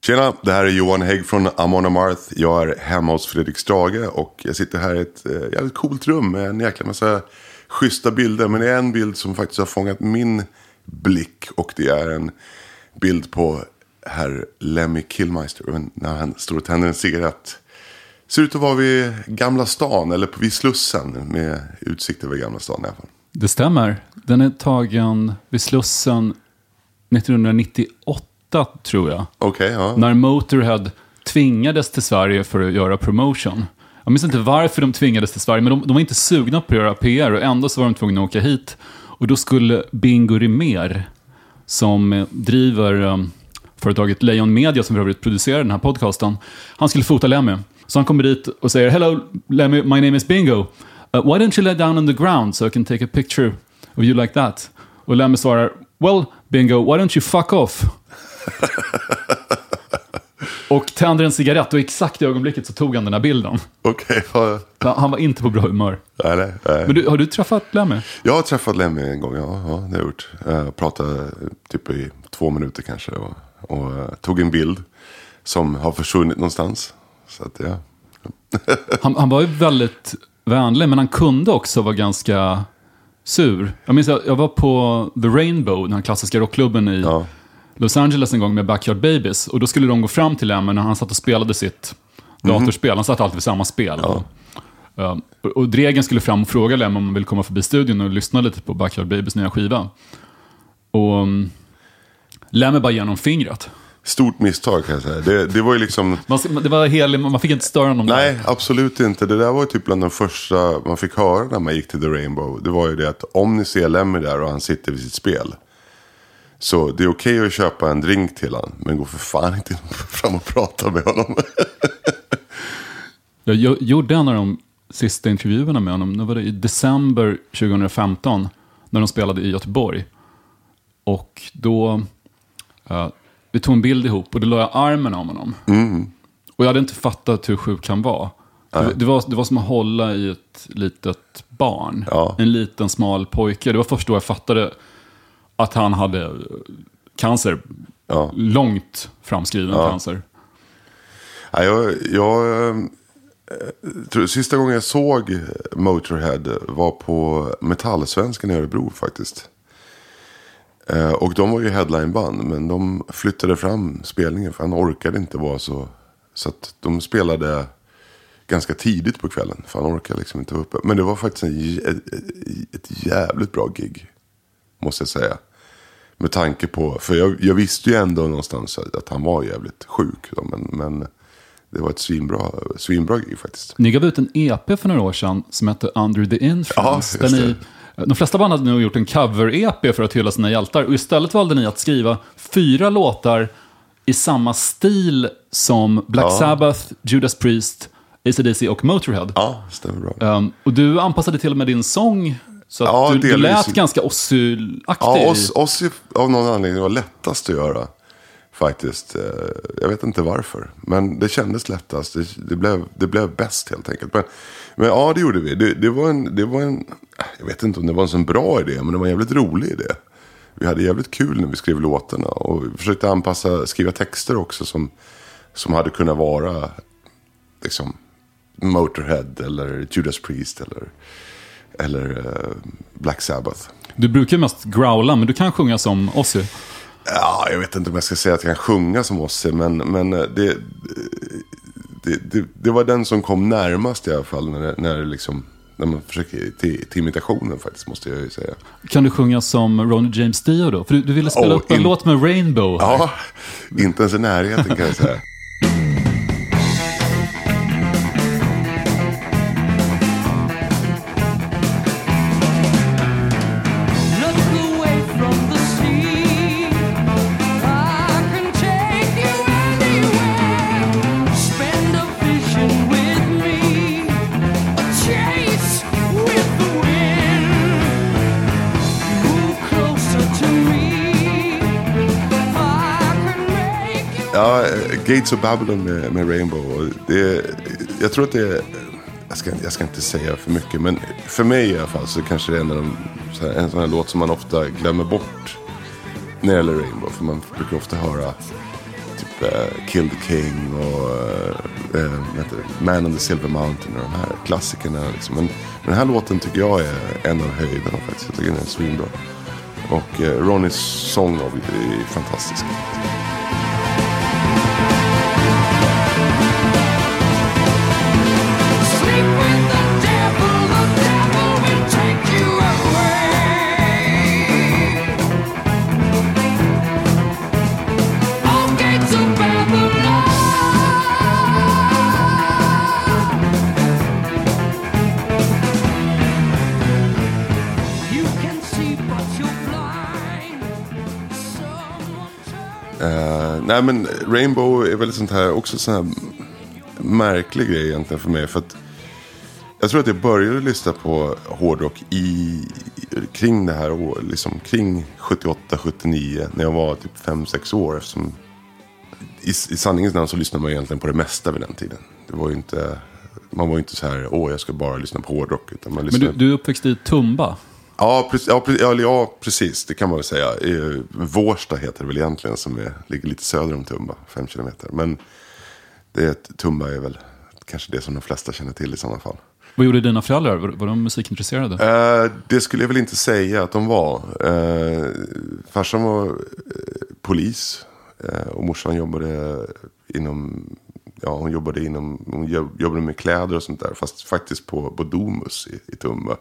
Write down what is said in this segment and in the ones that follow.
Tjena, det här är Johan Hägg från Amon Amarth. Jag är hemma hos Fredrik Strage och jag sitter här i ett eh, jävligt coolt rum med en jäkla massa schyssta bilder. Men det är en bild som faktiskt har fångat min blick och det är en bild på herr Lemmy Kilmister när han står och tänder en cigarett. Ser ut att vara vid Gamla stan eller vid Slussen med utsikt över Gamla stan i alla fall. Det stämmer. Den är tagen vid Slussen 1998 tror jag. Okej, ja. När Motorhead tvingades till Sverige för att göra promotion. Jag minns inte varför de tvingades till Sverige, men de, de var inte sugna på att göra PR och ändå så var de tvungna att åka hit. Och då skulle Bingo Rimér, som eh, driver um, företaget Lejon Media, som för övrigt producerar den här podcasten, han skulle fota Lemmy. Så han kommer dit och säger “Hello Lemmy, my name is Bingo. Uh, why don't you lay down on the ground so I can take a picture of you like that?” Och Lemmy svarar “Well, Bingo, why don't you fuck off?” Och tänder en cigarett och exakt i ögonblicket så tog han den här bilden. Okej, vad- Han var inte på bra humör. nej, nej, nej. Men du, har du träffat Lemmy? Jag har träffat Lemmy en gång, ja, ja det har jag gjort. Jag pratade typ i två minuter kanske och, och eh, tog en bild som har försvunnit någonstans. Så att ja, Han, han var ju väldigt vänlig, men han kunde också vara ganska sur. Jag minns att jag var på The Rainbow, den här klassiska rockklubben i ja, Los Angeles en gång med Backyard Babies. Och då skulle de gå fram till Lemmy när han satt och spelade sitt datorspel. Han satt alltid vid samma spel. Ja, och, och Dregen skulle fram och fråga Lemmy om han ville komma förbi studion och lyssna lite på Backyard Babies nya skiva. Och um, Lemmy bara genom fingret. stort misstag kan jag säga. Det, det var ju liksom, Man, det var helig, man fick inte störa där. nej absolut inte. Det där var ju typ bland de första man fick höra när man gick till The Rainbow. Det var ju det att om ni ser Lemmy där och han sitter vid sitt spel. Så det är okej att köpa en drink till honom. Men gå för fan inte fram och prata med honom. Jag gjo- gjorde en av de sista intervjuerna med honom. Det var det i december 2015 när de spelade i Göteborg. Och då, eh, vi tog en bild ihop och då la jag armen om honom. Och jag hade inte fattat hur sjuk han var. Det, det, var det var som att hålla i ett litet barn. Ja. En liten smal pojke. Det var först då jag fattade att han hade cancer. Ja. Långt framskriden Ja. cancer. Ja, jag, jag, eh, tror, sista gången jag såg Motorhead var på Metallsvenskan i Örebro faktiskt. Eh, och de var ju headlineband men de flyttade fram spelningen för han orkade inte vara så. Så att de spelade ganska tidigt på kvällen för han orkade liksom inte vara uppe. Men det var faktiskt en, ett, ett jävligt bra gig. Måste jag säga. Med tanke på, för jag, jag visste ju ändå någonstans att, han var jävligt sjuk. Då, men, men det var ett svinbra, svinbra gig faktiskt. Ni gav ut en EP för några år sedan som hette Under the Influence. Ja, där ni, de flesta band hade nog gjort en cover-EP för att hylla sina hjältar. Och istället valde ni att skriva fyra låtar i samma stil som Black Ja. Sabbath, Judas Priest, AC/DC och Motorhead. Ja, stämmer bra. Um, och du anpassade till och med din sång så att Ja, du, du lät ganska Ozzy-aktig. Ja, är av någon anledning var lättast att göra. Faktiskt. Eh, Jag vet inte varför. Men det kändes lättast. Det, det, blev, det blev bäst helt enkelt. Men, men ja, det gjorde vi. Det, det, var en, det var en... Jag vet inte om det var en sån bra idé. Men det var en jävligt rolig idé. Vi hade jävligt kul när vi skrev låtarna. Och vi försökte anpassa, skriva texter också som, som hade kunnat vara liksom Motorhead eller Judas Priest eller, eller eh, Black Sabbath. Du brukar mest growla, men du kan sjunga som Ozzy. Ja, jag vet inte om jag ska säga att jag kan sjunga som Ozzy, men, men eh, det, det, det, det var den som kom närmast i alla fall när, när, liksom, när man försöker till, till imitationen faktiskt, måste jag ju säga. Kan du sjunga som Ronnie James Dio då? För du, du ville spela Oh, upp en in- låt med Rainbow. här. Ja, inte ens i närheten kan jag säga. Gates of Babylon med, med Rainbow. Det, jag tror att det är, jag ska, jag ska inte säga för mycket, men för mig i alla fall så kanske det är en, av de, så här, en sån här låt som man ofta glömmer bort när det gäller Rainbow. För man brukar ofta höra typ uh, Kill the King och uh, uh. Man on the Silver Mountain och de här klassikerna. Liksom. Men den här låten tycker jag är en av höjderna faktiskt. Jag tycker den är svinbra. Och Ronnys sång är fantastisk. Nej men Rainbow är väl sånt här också sån här märklig grej egentligen för mig. För att jag tror att jag började lyssna på hårdrock i, kring det här år, liksom kring 78-79 när jag var typ 5-6 år. Eftersom i, i sanningens namn så lyssnade man egentligen på det mesta vid den tiden. Det var inte, man var ju inte så här, åh jag ska bara lyssna på hårdrock. Utan man Men lyssnade... du, du är uppväxt i Tumba. Ja, precis, ja, precis, ja, precis. Det kan man väl säga. Eh, Vårsta heter det väl egentligen som är, ligger lite söder om Tumba, fem kilometer. Men det Tumba är väl kanske det som de flesta känner till i sådana fall. Vad gjorde dina föräldrar? Var, var de musikintresserade? Eh, det skulle jag väl inte säga att de var. Eh, farsan var eh, polis eh, och morsan jobbade inom, ja hon jobbade inom, hon jobb- jobbade med kläder och sånt där. Fast faktiskt på, på Domus i, i Tumba.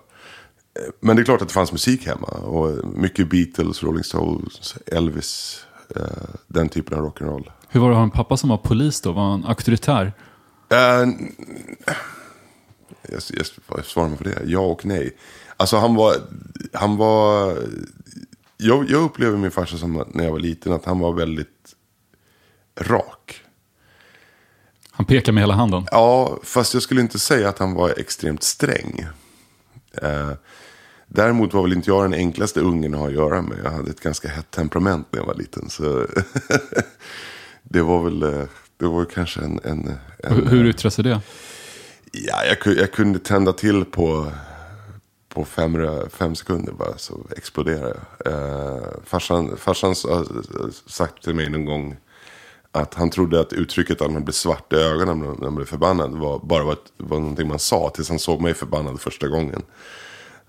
Men det är klart att det fanns musik hemma. Och mycket Beatles, Rolling Stones, Elvis. Eh, den typen av rock'n'roll. Hur var det att ha en pappa som var polis då? Var han auktoritär? Eh, jag, jag, vad svarar man på det? Ja och nej. Alltså han var... Han var jag, jag upplever min farsa som när jag var liten att han var väldigt rak. Han pekar med hela handen. Ja, fast jag skulle inte säga att han var extremt sträng. Eh, däremot var väl inte jag den enklaste ungen att ha att göra med. Jag hade ett ganska hett temperament när jag var liten. Så det var väl... eh, Det var kanske en... en, en Hur, hur yttrar sig det? Ja, jag, jag kunde tända till på, på fem, fem sekunder bara så exploderade jag. Eh, farsan, farsan sa- sagt till mig någon gång att han trodde att uttrycket att man blir svart i ögonen när man blir förbannad var bara var, var någonting man sa tills han såg mig förbannad första gången.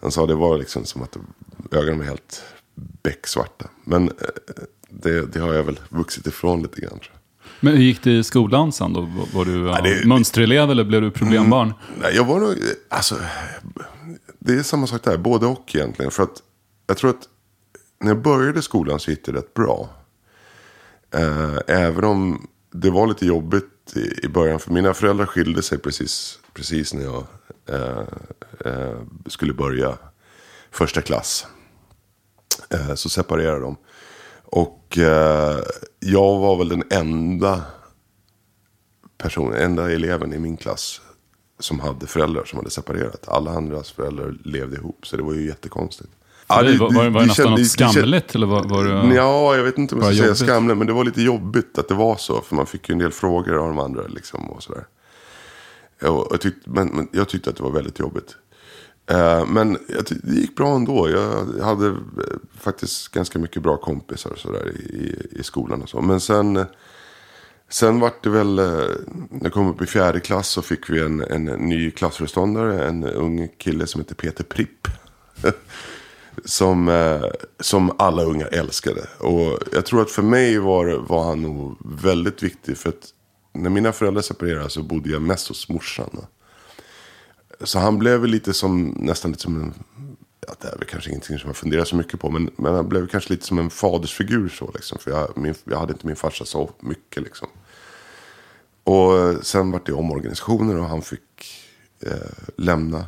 Han sa det var liksom som att ögonen var helt becksvarta. Men eh, det, det har jag väl vuxit ifrån lite grann. Men hur gick det i skolan sen då? Var- du ja, det- mönsterelev eller blev du problembarn? Nej, jag var nog, alltså, det är samma sak där, både och egentligen. För att jag tror att när jag började skolan så gick det rätt bra. Eh, även om det var lite jobbigt i, början, för mina föräldrar skilde sig precis, precis när jag eh, eh, skulle börja första klass. Eh, så separerade de. Och eh, jag var väl den enda personen, enda eleven i min klass som hade föräldrar som hade separerat. Alla andras föräldrar levde ihop, så det var ju jättekonstigt. För dig, var, var, det nästan kände- något det skamligt? Eller var, var det... Ja, jag vet inte om jag ska säga skamligt, men det var lite jobbigt att det var så. För man fick ju en del frågor av de andra liksom och sådär. Jag, jag tyckte, men, men jag tyckte att det var väldigt jobbigt. Eh, men jag ty- det gick bra ändå. Jag hade eh, faktiskt ganska mycket bra kompisar och sådär i, i, i skolan och så. Men sen, sen vart det väl, när jag kom upp i fjärde klass så fick vi en, en ny klassföreståndare. En ung kille som heter Peter Pripp. som, eh, som alla unga älskade. Och jag tror att för mig var, var han nog väldigt viktig. För att när mina föräldrar separerade så bodde jag mest hos morsan. Så han blev väl lite som, nästan lite som en, ja, det är väl kanske ingenting som jag funderar så mycket på. Men, men han blev kanske lite som en fadersfigur så liksom. För jag, min, jag hade inte min farsa så mycket liksom. Och sen var det omorganisationer och han fick eh, lämna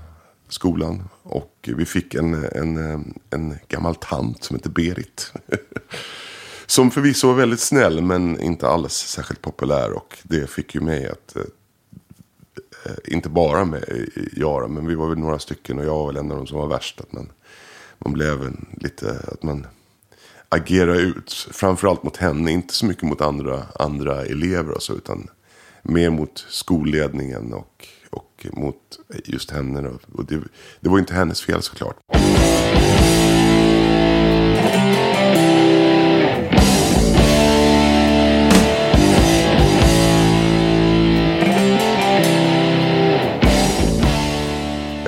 skolan. Och vi fick en, en, en gammal tant som heter Berit. som förvisso var väldigt snäll men inte alls särskilt populär. Och det fick ju mig att, eh, eh inte bara med Jara, men vi var väl några stycken och jag var väl en av de som var värst. Att man, man blev en, lite, att man agerade ut. Framförallt mot henne, inte så mycket mot andra, andra elever och så, utan mer mot skolledningen och, och mot just henne. då. Och det, det var inte hennes fel såklart.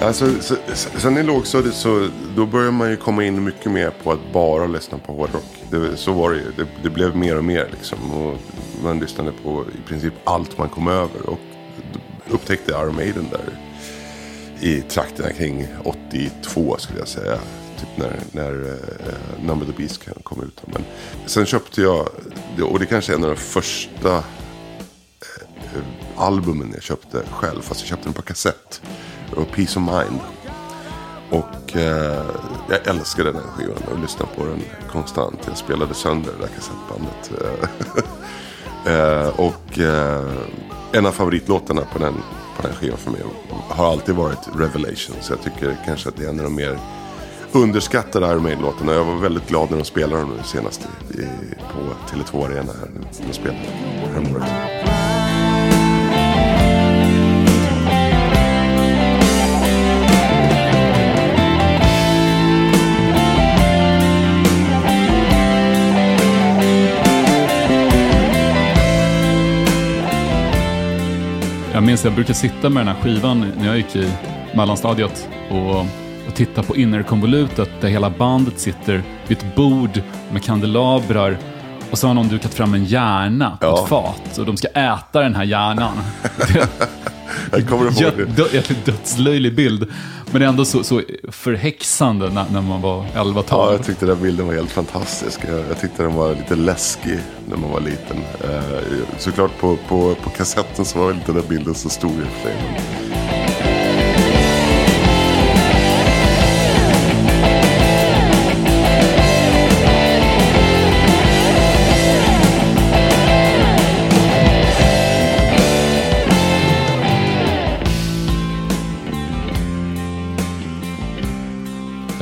Alltså, så, sen i lågstadiet så då börjar man ju komma in mycket mer på att bara lyssna på hårdrock. Det, så var det ju. Det, det blev mer och mer liksom. Och man lyssnade på i princip allt man kom över. Och upptäckte Iron Maiden där i trakterna kring 82 skulle jag säga. Typ när, när uh, Number the Beast kom ut. Men sen köpte jag, och det kanske är en av de första eh, eh, albumen jag köpte själv. Fast jag köpte den på kassett. Och Peace of Mind. Och eh, jag älskade den skivan och lyssnade på den konstant. Jag spelade sönder det där kassettbandet. Eh, eh, och eh, en av favoritlåtarna på den, på den skivan för mig har alltid varit Revelation. Så jag tycker kanske att det är en av de mer underskattade Iron Maiden-låtarna. Jag var väldigt glad när de spelade dem nu senast i, på Tele2 Arena här. De spelade häromåret. Jag minns att jag brukade sitta med den här skivan när jag gick i mellanstadiet och, och titta på innerkonvolutet där hela bandet sitter vid ett bord med kandelabrar och så har någon dukat fram en hjärna på Ja. ett fat och de ska äta den här hjärnan. Jag kommer ihåg det. dö, dödslöjlig bild, men ändå så, så förhäxande när, när man var 11-12. Ja, jag tyckte den bilden var helt fantastisk. Jag, jag tyckte den var lite läskig när man var liten. Eh, såklart på, på, på kassetten så var väl inte den bilden så stor i och för sig.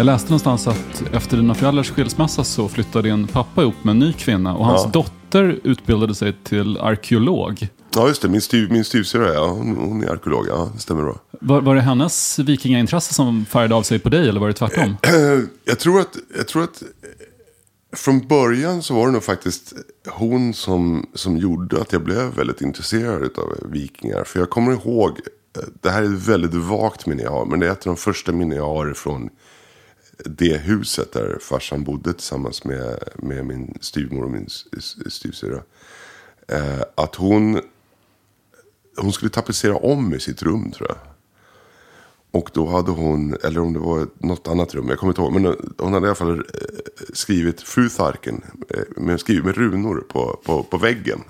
Jag läste någonstans att efter dina föräldrars skilsmässa så flyttade din pappa ihop med en ny kvinna och hans Ja. dotter utbildade sig till arkeolog. Ja, just det. Min, styv, min styvsyrra, ja, hon, hon är arkeolog. Ja, det stämmer bra. Var, var det hennes vikingaintresse som färgade av sig på dig eller var det tvärtom? Jag tror att, jag tror att från början så var det nog faktiskt hon som, som gjorde att jag blev väldigt intresserad av vikingar. För jag kommer ihåg, eh, det här är ett väldigt vagt minne jag har, men det är ett av de första minnen jag har från det huset där farsan bodde tillsammans med, med min styvmor och min styvsyrra. Eh, att hon, hon skulle tapetsera om i sitt rum tror jag. Och då hade hon, eller om det var något annat rum, jag kommer inte ihåg. Men hon hade i alla fall eh, skrivit Fru Tharken, eh, med, skrivit med runor på, på, på väggen.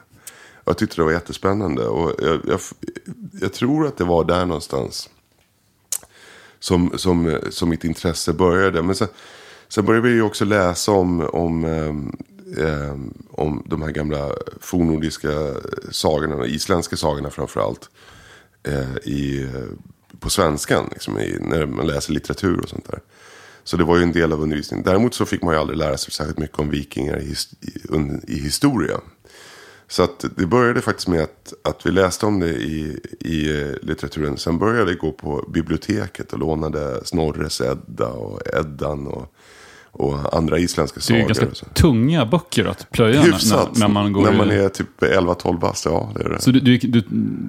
Och jag tyckte det var jättespännande. Och jag, jag, jag tror att det var där någonstans som, som, som mitt intresse började. Men sen, sen började vi också läsa om, om, eh, om de här gamla fornnordiska sagorna, isländska sagorna framförallt. Eh, i, på svenskan, liksom, i, när man läser litteratur och sånt där. Så det var ju en del av undervisningen. Däremot så fick man ju aldrig lära sig särskilt mycket om vikingar i, his, i, un- i historia. Så att det började faktiskt med att, att vi läste om det i, i eh, litteraturen. Sen började jag gå på biblioteket och lånade Snorres Edda och Eddan och, och andra isländska Det är ju sagor. ganska tunga böcker att plöja när, Hyfsat. när, när man går när man är typ 11-12 bast, ja det är det. Så du, du, du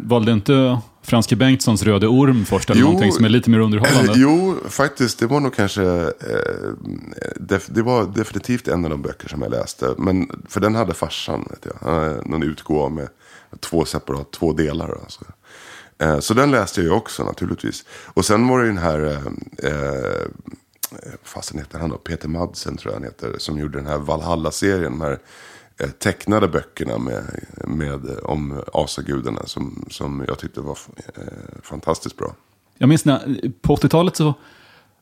valde inte Franske Bengtssons Röde Orm först eller Jo. någonting som är lite mer underhållande? Jo, faktiskt. Det var nog kanske... Eh, def, det var definitivt en av de böcker som jag läste. Men, för den hade farsan, vet jag. Någon utgåva med två separat, två delar. Alltså. Eh, så den läste jag ju också naturligtvis. Och sen var det den här... Fasen heter han då? Peter Madsen tror jag han heter. Som gjorde den här Valhalla-serien. De här eh, tecknade böckerna med, med, om asagudarna. Som, som jag tyckte var eh, fantastiskt bra. Jag minns när, på 80-talet så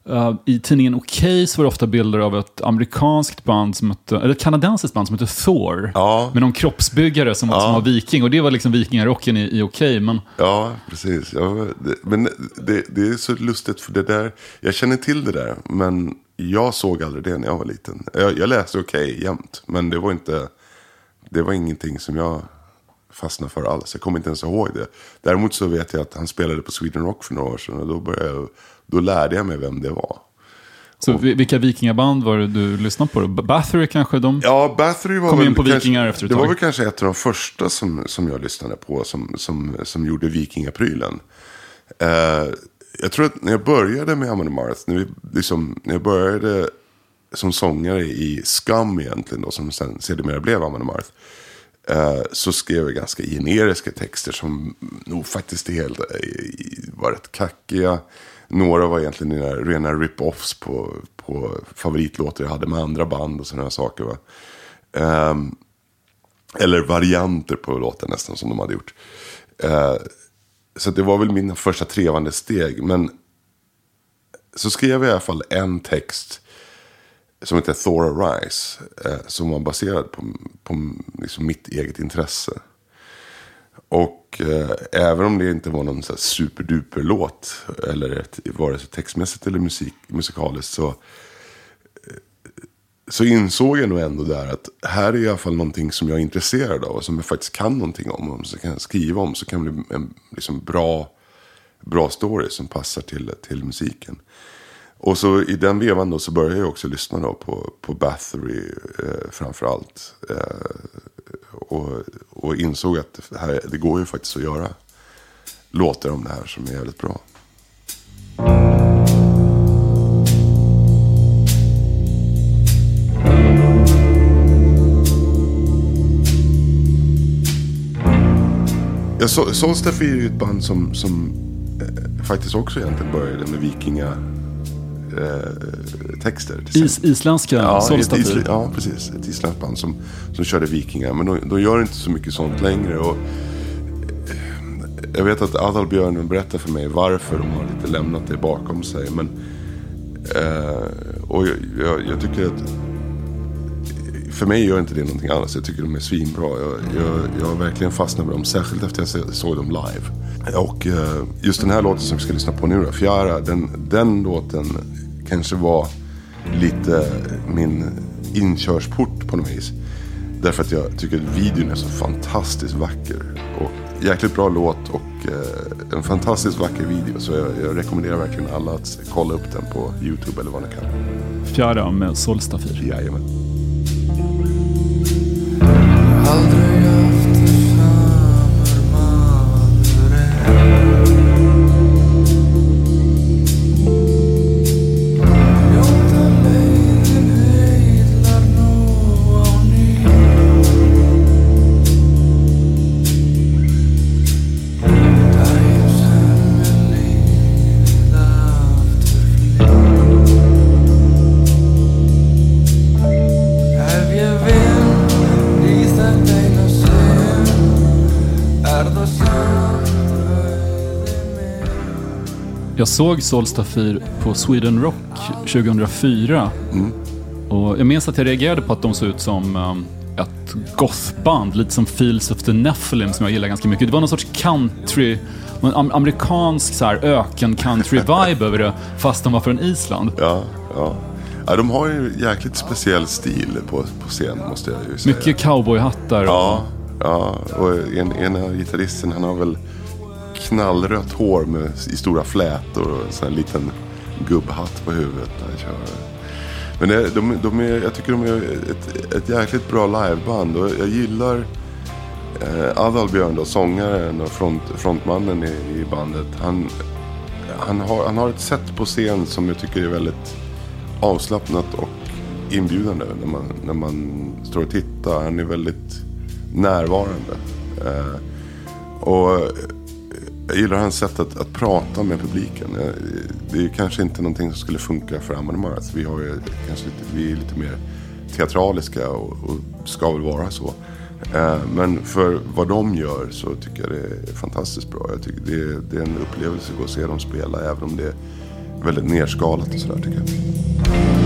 eh, i tidningen Okej så var det ofta bilder av ett amerikanskt band, som hette, eller ett kanadensiskt band som hette Thor. Ja. Med någon kroppsbyggare som, var- som var viking. Och det var liksom vikingarocken i, i Okej. men Ja, precis. Ja, det, men det, det är så lustigt för det där. Jag känner till det där. Men jag såg aldrig det när jag var liten. Jag, jag läste okej jämt. Men det var inte. Det var ingenting som jag fastnade för alls. Jag kommer inte ens ihåg det. Däremot så vet jag att han spelade på Sweden Rock för några år sedan. Och då, började jag, då lärde jag mig vem det var. så vi- vilka vikingaband var det du lyssnade på? då? Bathory kanske? De? Ja, Bathory var Kom väl in på kanske, vikingar efter ett Det var väl kanske ett av de första som, som jag lyssnade på som, som, som gjorde vikingaprylen. Eh, jag tror att när jag började med Amon Amarth, när, vi, liksom, när jag började som sångare i Scum egentligen då, som sen sedermera blev Amon Amarth. Eh, så skrev jag ganska generiska texter som nog faktiskt är helt, eh, var rätt kackiga. Några var egentligen mina rena rip-offs på, på favoritlåtar jag hade med andra band och sådana saker. Va? Um, eller varianter på låten nästan som de hade gjort. Uh, så det var väl mina första trevande steg. Men så skrev jag i alla fall en text som heter Thor Arise. Eh, som var baserad på, på liksom mitt eget intresse. Och eh, även om det inte var någon så här superduper låt. Eller ett, vare sig textmässigt eller musik, musikaliskt. Så, eh, så insåg jag nog ändå där att här är i alla fall någonting som jag är intresserad av. Och som jag faktiskt kan någonting om. Och som jag kan skriva om. Så kan det bli en liksom, bra, bra story som passar till, till musiken. Och så i den vevan då så började jag också lyssna då på, på Bathory eh, framför allt. Eh, och, och insåg att det, här, det går ju faktiskt att göra låtar om det här som är jävligt bra. Ja, Solstaff är ju ett band som, som eh, faktiskt också egentligen började med vikinga texter. Is, isländska Ja, isl- ja, precis. Ett isländskt band som, som körde vikingar. Men de, de gör inte så mycket sånt längre. Och, eh, jag vet att Adalbjörn berättar för mig varför de har lite lämnat det bakom sig. Men, eh, och jag, jag, jag tycker att för mig gör inte det någonting alls. Jag tycker de är svinbra. Jag, jag, jag verkligen fastnat med dem. Särskilt efter jag se- såg dem live. Och eh, just den här låten som vi ska lyssna på nu då, Fjara. Den, den låten kanske var lite min inkörsport på något vis. Därför att jag tycker att videon är så fantastiskt vacker. Och jäkligt bra låt och eh, en fantastiskt vacker video. Så jag, jag rekommenderar verkligen alla att kolla upp den på YouTube eller vad ni kan. Fjärde med Solstafir. Jajamän. Aldrig Jag såg Solstafir på Sweden Rock 2004. Och jag minns att jag reagerade på att de såg ut som um, ett gothband, lite som Fields of the Nephilim som jag gillar ganska mycket. Det var någon sorts country, någon am- amerikansk så här, öken-country-vibe över det, fast de var från Island. Ja, ja. ja, de har ju jäkligt speciell stil på, på scen måste jag ju säga. Mycket cowboyhattar. och- Ja, ja. och en, ena gitarristen han har väl knallrött hår med, i stora flätor och en sån här liten gubbhatt på huvudet när han kör. Men det, de, de är, jag tycker de är ett, ett jäkligt bra liveband och jag gillar eh, Adalbjörn då, sångaren och front, frontmannen i, i bandet. Han, han, har, han har ett sätt på scen som jag tycker är väldigt avslappnat och inbjudande när man, när man står och tittar. Han är väldigt närvarande. Eh, och jag gillar hans sätt att, att prata med publiken. Det är kanske inte någonting som skulle funka för Amon Alltså Vi, har ju kanske lite, vi är lite mer teatraliska och, och ska väl vara så. Eh, men för vad de gör så tycker jag det är fantastiskt bra. Jag tycker det, är, det är en upplevelse att gå och se dem spela även om det är väldigt nerskalat och sådär tycker jag.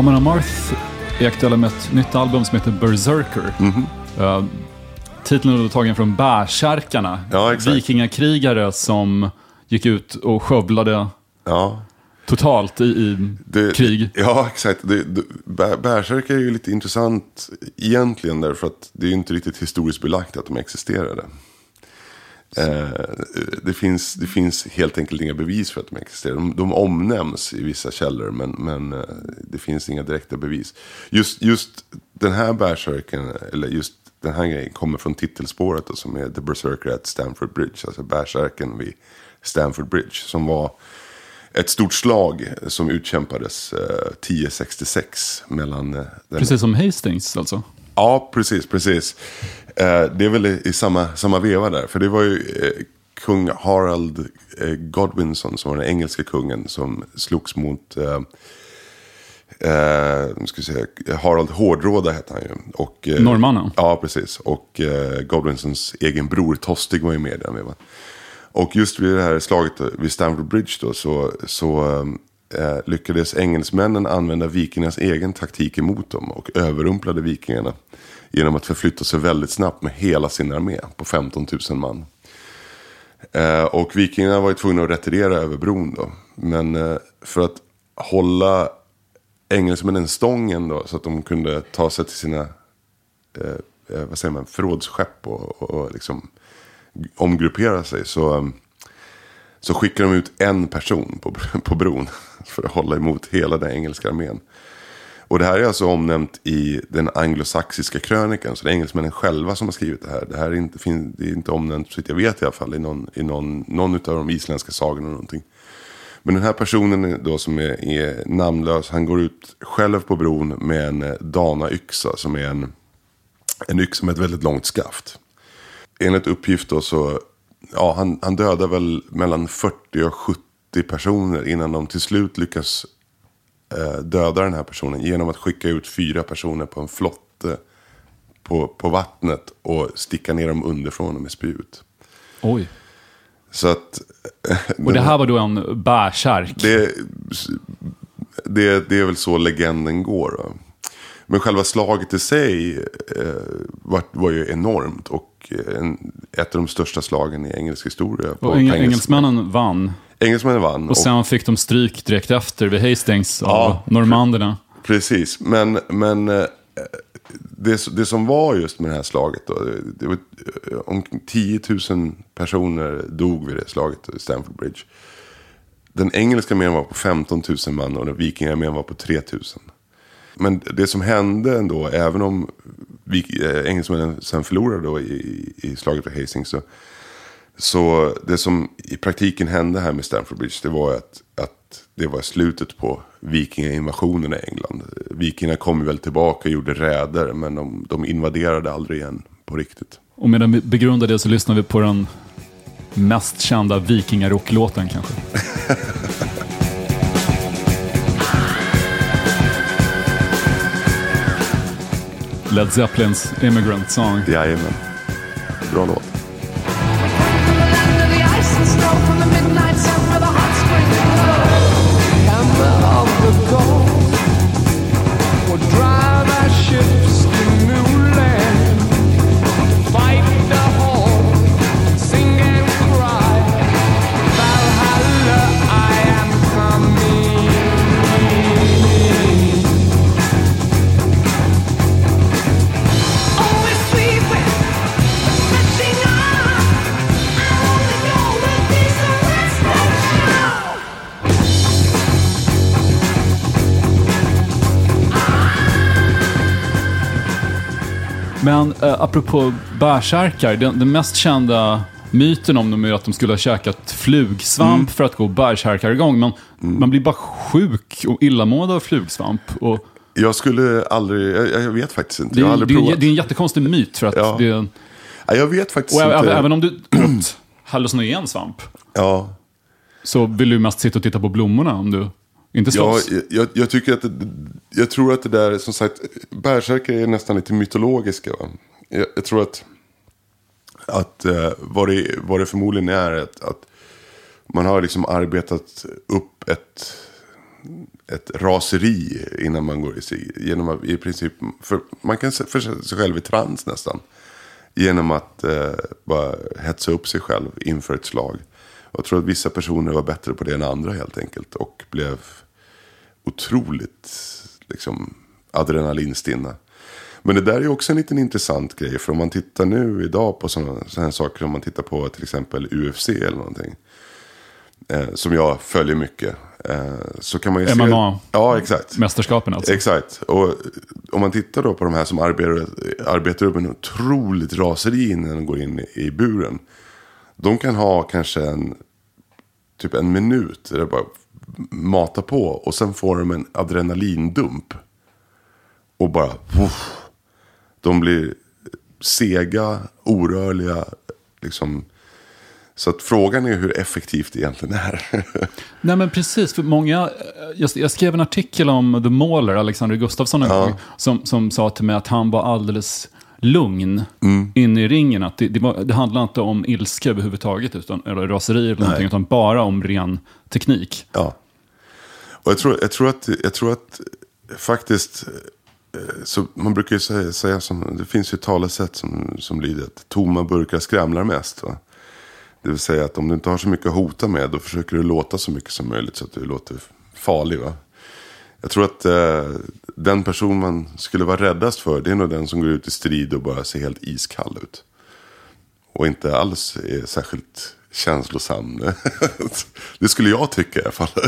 Amon Amarth är aktuella med ett nytt album som heter Berserker. Mhm. Eh, titeln är tagen från Bärsärkarna, Ja, exakt. vikingakrigare som gick ut och skövlade Ja. totalt i, i Det, krig. Ja, exakt. Det, det, Bär- Bärsärkar är ju lite intressant egentligen därför att det är ju inte riktigt historiskt belagt att de existerade. Eh, det, finns, det finns helt enkelt inga bevis för att de existerar. De, de omnämns i vissa källor men, men eh, det finns inga direkta bevis. Just, just den här bärsärken, eller just den här grejen kommer från titelspåret då, som är The Berserker at Stamford Bridge. Alltså bärsärken vid Stamford Bridge. Som var ett stort slag som utkämpades eh, 1066 mellan... Eh, den, Precis som Hastings alltså. Ja, precis, precis. Eh, det är väl i, samma, samma veva där. För det var ju eh, kung Harald eh, Godwinson som var den engelska kungen som slogs mot... Eh, ska se, Harald Hårdråda hette han ju. Och, eh, Norrmannen. Ja, precis. Och eh, Godwinsons egen bror Tostig var ju med i den vevan. Och just vid det här slaget vid Stamford Bridge då, så, så eh, lyckades engelsmännen använda vikingarnas egen taktik emot dem och överrumplade vikingarna genom att förflytta sig väldigt snabbt med hela sin armé på 15 000 man. Eh, och vikingarna var ju tvungna att retirera över bron då. Men eh, för att hålla engelsmännen stången då så att de kunde ta sig till sina eh, eh, vad säger man, förrådsskepp och, och, och liksom omgruppera sig så, eh, så skickar de ut en person på, på bron för att hålla emot hela den engelska armén. Och det här är alltså omnämnt i den anglosaxiska krönikan. Så det är engelsmännen själva som har skrivit det här. Det här är inte, det är inte omnämnt, så jag vet i alla fall, i någon, i någon, någon av de isländska sagorna. eller Någonting. Men den här personen då som är, är namnlös, han går ut själv på bron med en eh, dana-yxa som är en, en yxa med ett väldigt långt skaft. Enligt uppgift då så, ja han, han dödar väl mellan 40 och 70 personer innan de till slut lyckas eh, döda den här personen genom att skicka ut fyra personer på en flotte på, på vattnet och sticka ner dem underifrån med spjut. Oj. Så att... Och det här var då en bärsärk. Det, det, det är väl så legenden går. Då. Men själva slaget i sig eh, var, var ju enormt. Och en, ett av de största slagen i engelsk historia. Och eng- engelsk- engelsmännen vann. Engelsmännen vann. Och sen fick de stryk direkt efter vid Hastings av Ja. normanderna. Precis, men, men eh, det, det som var just med det här slaget då, det var eh, omkring 10 000 personer dog vid det slaget i Stamford Bridge. Den engelska armén var på 15 000 man och den vikingarmén var på 3 000. Men det som hände ändå, även om vi, eh, engelsmännen sen förlorade då i, i slaget vid Hastings, så, så det som i praktiken hände här med Stamford Bridge, det var att, att det var slutet på vikingainvasionerna i England. Vikingarna kom väl tillbaka och gjorde räder, men de, de invaderade aldrig igen på riktigt. Och medan vi begrundar det så lyssnar vi på den mest kända vikingarocklåten kanske. Led Zeppelins Immigrant Song. Jajamän. Bra låt. Men äh, apropå bärsärkar, den, den mest kända myten om dem är att de skulle ha käkat flugsvamp för att gå bärsärkargång. Men man blir bara sjuk och illamående av flugsvamp. Och Jag skulle aldrig, jag, jag vet faktiskt inte. det, Jag har är, aldrig det, är, provat. det är en jättekonstig myt. För att Ja. det, och Nej, jag vet faktiskt även, inte. även om du åt hallucinogen svamp Ja, så vill du mest sitta och titta på blommorna om du inte Ja, slåss. jag, jag, jag tycker att det, jag tror att det där, som sagt, bärsärkar är nästan lite mytologiska. Jag, jag tror att, att eh, vad, det, vad det förmodligen är, att, att man har liksom arbetat upp ett, ett raseri innan man går i sig. Genom att i princip, för man kan försätta sig själv i trans nästan. Genom att eh, bara hetsa upp sig själv inför ett slag. Jag tror att vissa personer var bättre på det än andra helt enkelt. Och blev otroligt liksom, adrenalinstinna. Men det där är också en liten intressant grej. För om man tittar nu idag på sådana här saker. Om man tittar på till exempel UFC eller någonting. Eh, som jag följer mycket. Eh, så kan man ju se... MMA. Ja, exakt. Mästerskapen alltså. Exakt. Och om man tittar då på de här som arbetar, arbetar upp en otroligt raseri innan de går in i buren. De kan ha kanske en, typ en minut där det bara mata på. Och sen får de en adrenalindump. Och bara... Uff, de blir sega, orörliga. Liksom. Så att frågan är hur effektivt det egentligen är. Nej men precis, för många, jag, jag skrev en artikel om The Mauler, Alexander Gustafsson gång, som, som sa till mig att han var alldeles lugn Mm. inne i ringen. Att det, det, var, det handlar inte om ilska överhuvudtaget, utan, eller raseri eller någonting, utan bara om ren teknik. Ja. Och jag tror, jag tror, att, jag tror att faktiskt, eh, så man brukar ju säga, säga som, det finns ju ett talesätt som, som lyder att tomma burkar skramlar mest. Va? Det vill säga att om du inte har så mycket att hota med, då försöker du låta så mycket som möjligt så att du låter farlig. Va? Jag tror att eh, den person man skulle vara räddast för, det är nog den som går ut i strid och bara ser helt iskall ut. Och inte alls är särskilt känslosam. det skulle jag tycka i alla fall.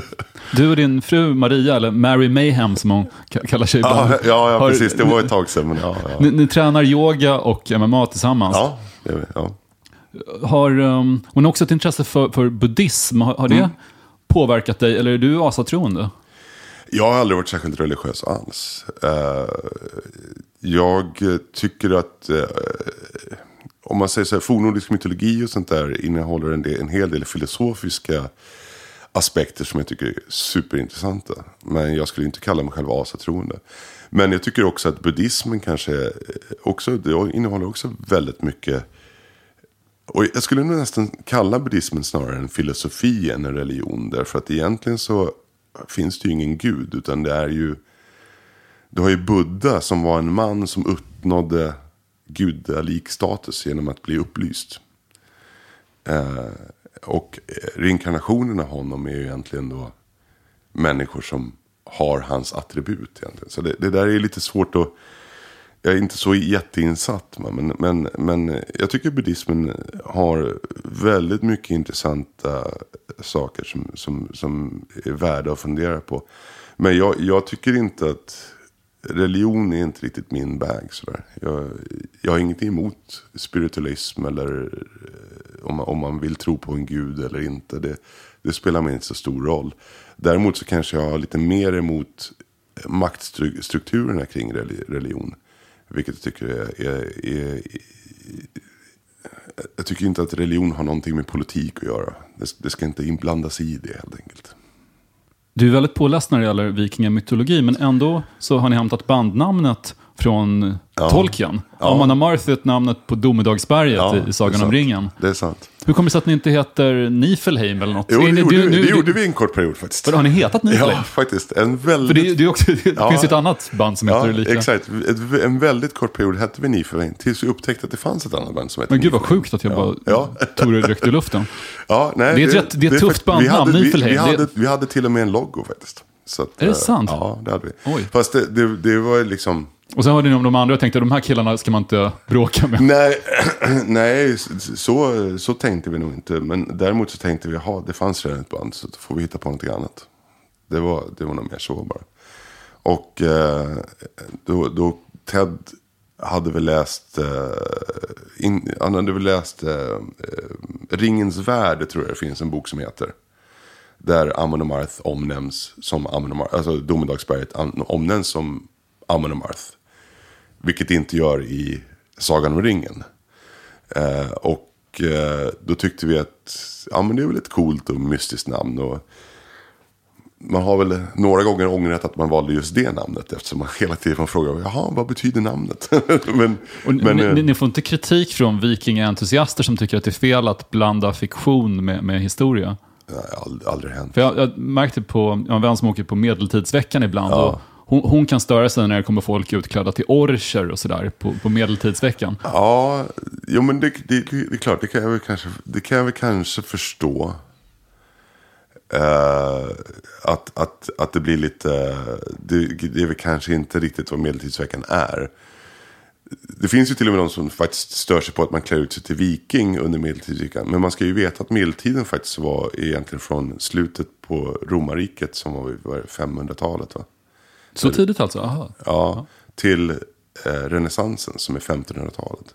Du och din fru Maria, eller Mary Mayhem som hon ka- kallar sig ibland. Ja, ja, ja har- precis. Det var ett tag sedan. Men ja, ja. Ni, ni tränar yoga och MMA tillsammans. ja, det är, ja. Har, um, hon har också ett intresse för, för buddhism. Har, har det Mm. påverkat dig, eller är du asatroende? Jag har aldrig varit särskilt religiös alls. Eh, jag tycker att, eh, om man säger så här, fornnordisk mytologi och sånt där innehåller en, del, en hel del filosofiska aspekter som jag tycker är superintressanta. Men jag skulle inte kalla mig själv asatroende. Men jag tycker också att buddhismen kanske också, det innehåller också väldigt mycket och jag skulle nog nästan kalla buddhismen snarare en filosofi än en religion. Därför att egentligen så finns det ju ingen gud. Utan det är ju... Du har ju Buddha som var en man som uppnådde gudalik status genom att bli upplyst. Eh, och reinkarnationen av honom är ju egentligen då människor som har hans attribut. Egentligen. Så det, det där är lite svårt att... Jag är inte så jätteinsatt. Men, men, men jag tycker buddhismen har väldigt mycket intressanta saker som, som, som är värda att fundera på. Men jag, jag tycker inte att religion är inte riktigt min bag. Sådär. Jag, jag har ingenting emot spiritualism eller eh, om, man- om man vill tro på en gud eller inte. Det, det spelar mig inte så stor roll. Däremot så kanske jag har lite mer emot maktstrukturerna kring religion. Vilket jag tycker är, är, är, jag tycker inte att religion har någonting med politik att göra. Det, det ska inte inblandas i det helt enkelt. Du är väldigt påläst när det gäller vikingamytologi, men ändå så har ni hämtat bandnamnet från Ja. Tolkien. Ja. Amon Amarth är ett namnet på Domedagsberget Ja, i- Sagan om ringen. Det är sant. Hur kommer det sig att ni inte heter Nifelheim eller något? Jo, det, ni- gjorde, du- vi, det du- gjorde vi en kort period faktiskt. Vadå, har ni hetat Nifelheim? Ja, faktiskt. En väldigt... För det, det, också, det Ja. finns ett annat band som heter Ja, det lika. exakt. Ett, en väldigt kort period hette vi Nifelheim. Tills vi upptäckte att det fanns ett annat band som hette Men gud vad sjukt att jag bara Ja. tog det direkt ur luften. Ja, nej, Det är ett rätt- det är ett tufft bandnamn, Nifelheim. vi, hade, vi hade till och med en logo faktiskt. Så att, Är det eh, sant? Ja, det hade vi. Oj. Fast det, det, det var liksom... Och sen hörde ni om de andra och tänkte de här killarna ska man inte bråka med. Nej, nej så, så tänkte vi nog inte. Men däremot så tänkte vi, ha det fanns redan ett band. Så då får vi hitta på någonting annat. Det var, det var nog mer så bara. Och eh, då, då Ted hade väl läst, eh, in, han hade väl läst eh, eh Ringens värld, tror jag det finns en bok som heter. Där Amon Amarth omnämns som Amon Amarth, alltså Domedagsberget omnämns som Amon Amarth. Vilket det inte gör i Sagan om ringen. Eh, och eh, då tyckte vi att ja, men det är väl ett coolt och mystiskt namn. Och man har väl några gånger ångrat att man valde just det namnet. Eftersom man hela tiden får fråga, jaha, vad betyder namnet? men, men, ni, eh, ni, får inte kritik från vikingaentusiaster som tycker att det är fel att blanda fiktion med, med historia. nej, aldrig, aldrig hänt. För jag, jag märkte på, jag en vän som åker på Medeltidsveckan ibland. Ja. Och hon, hon kan störa sig när det kommer folk utklädda till orcher och sådär på, på Medeltidsveckan. Ja, jo men det, det, det är klart, det kan jag väl kanske, det kan jag väl kanske förstå. Uh, att, att, att det blir lite, det, det är väl kanske inte riktigt vad Medeltidsveckan är. Det finns ju till och med de som faktiskt stör sig på att man klär ut sig till viking under medeltidsveckan. Men man ska ju veta att medeltiden faktiskt var egentligen från slutet på romarriket som var 500-talet. Va? Så tidigt alltså? Aha. Ja, till eh, renässansen som är 1500-talet.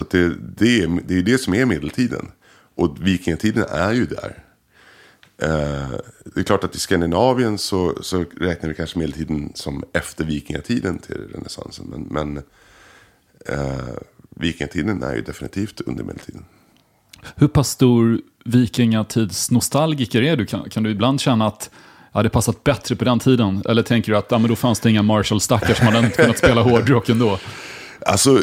Att det, det, är, det är det som är medeltiden. Och vikingatiden är ju där. Eh, det är klart att i Skandinavien så, så räknar vi kanske medeltiden som efter vikingatiden till renässansen. Men, men eh, vikingatiden är ju definitivt under medeltiden. Hur pass stor vikingatidsnostalgiker är du? Kan, kan du ibland känna att ja, det passat bättre på den tiden? Eller tänker du att ja, men då fanns det inga Marshall-stackars som hade inte kunnat spela hårdrock ändå? Alltså,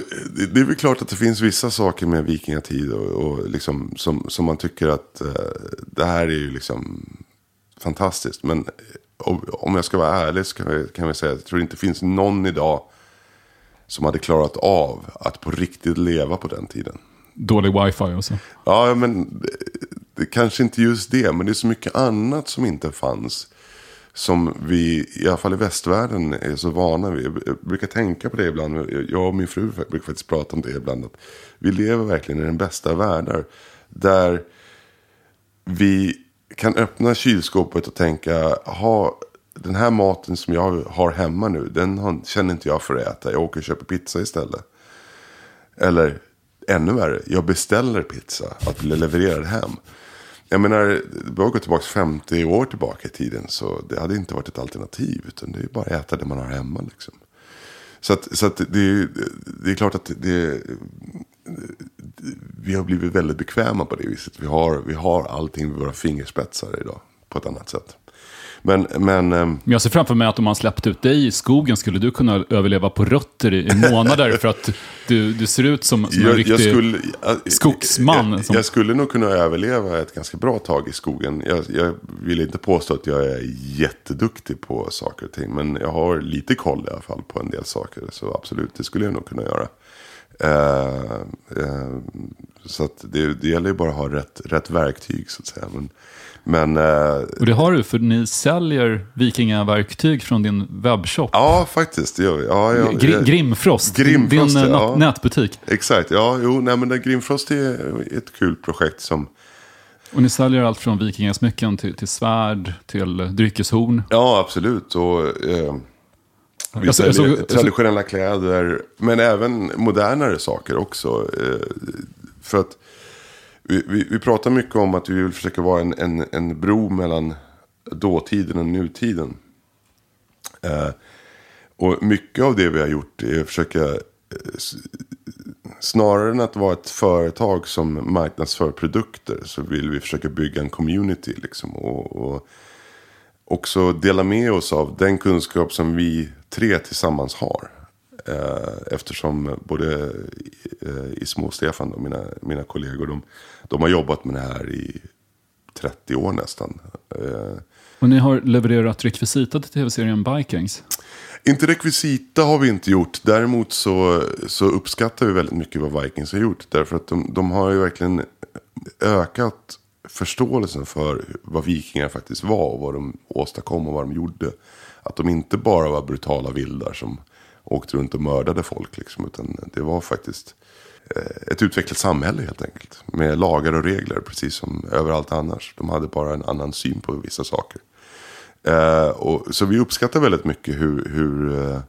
det, är väl klart att det finns vissa saker med vikingatid och, och liksom, som, som man tycker att eh, det här är ju liksom fantastiskt. Men eh, om, jag ska vara ärlig så kan jag, kan jag säga att jag tror inte det finns någon idag som hade klarat av att på riktigt leva på den tiden. Dålig wifi och så. Ja, men det, det kanske inte just det, men det är så mycket annat som inte fanns. Som vi, i alla fall i västvärlden, är så vana vid. Jag brukar tänka på det ibland. Jag och min fru brukar faktiskt prata om det ibland. Att vi lever verkligen i den bästa av världar. Där vi kan öppna kylskåpet och tänka, ha den här maten som jag har hemma nu, den känner inte jag för att äta. Jag åker och köper pizza istället. Eller ännu värre, jag beställer pizza att bli levererad hem. Jag menar, vi har gått tillbaka 50 år tillbaka i tiden så det hade inte varit ett alternativ. Utan det är bara att äta det man har hemma liksom. Så, att, så att det, är- det är klart att det, vi har blivit väldigt bekväma på det viset. Vi har, vi har allting vid våra fingerspetsar idag på ett annat sätt. Men, men ehm, Men jag ser framför mig att om man släppte ut dig i skogen skulle du kunna överleva på rötter i, månader för att du, du ser ut som, som en riktig... jag, skulle, jag, skogsman Jag, som- jag skulle nog kunna överleva ett ganska bra tag i skogen. Jag, vill inte påstå att jag är jätteduktig på saker och ting. Men jag har lite koll i alla fall på en del saker. Så absolut, det skulle jag nog kunna göra. Eh, eh, så det, det gäller ju bara att ha rätt, rätt verktyg så att säga. Men, men eh, Och det har du, för ni säljer vikingaverktyg från din webbshop. ja, faktiskt. det gör vi. Ja, Gri- jag- Grimfrost, Grimfrost, din eh, ja. nät- nätbutik. Exakt, ja, jo, nej men Grimfrost är ett kul projekt som Och ni säljer allt från vikingasmycken till, till svärd, till dryckeshorn. Ja, absolut. Och, eh, vi Jag så- jag säljer såg- traditionella kläder, men även modernare saker också. Eh, för att vi, vi, vi pratar mycket om att vi vill försöka vara en, en, en bro mellan dåtiden och nutiden. Eh, och mycket av det vi har gjort är att försöka, eh, snarare än att vara ett företag som marknadsför produkter, så vill vi försöka bygga en community. Liksom, och, och också dela med oss av den kunskap som vi tre tillsammans har. Eh, eftersom både eh, Ismo och Stefan, då, mina, mina kollegor, de, de har jobbat med det här i 30 år nästan. Eh, Och ni har levererat rekvisita till tv-serien Vikings. Inte rekvisita har vi inte gjort. Däremot så, så uppskattar vi väldigt mycket vad Vikings har gjort. Därför att de, de har ju verkligen ökat förståelsen för vad vikingar faktiskt var. Och vad de åstadkom och vad de gjorde. Att de inte bara var brutala vildar som åkte runt och mördade folk. Liksom, utan det var faktiskt eh, ett utvecklat samhälle helt enkelt. Med lagar och regler precis som överallt annars. De hade bara en annan syn på vissa saker. Eh, och, så vi uppskattar väldigt mycket hur, hur, eh,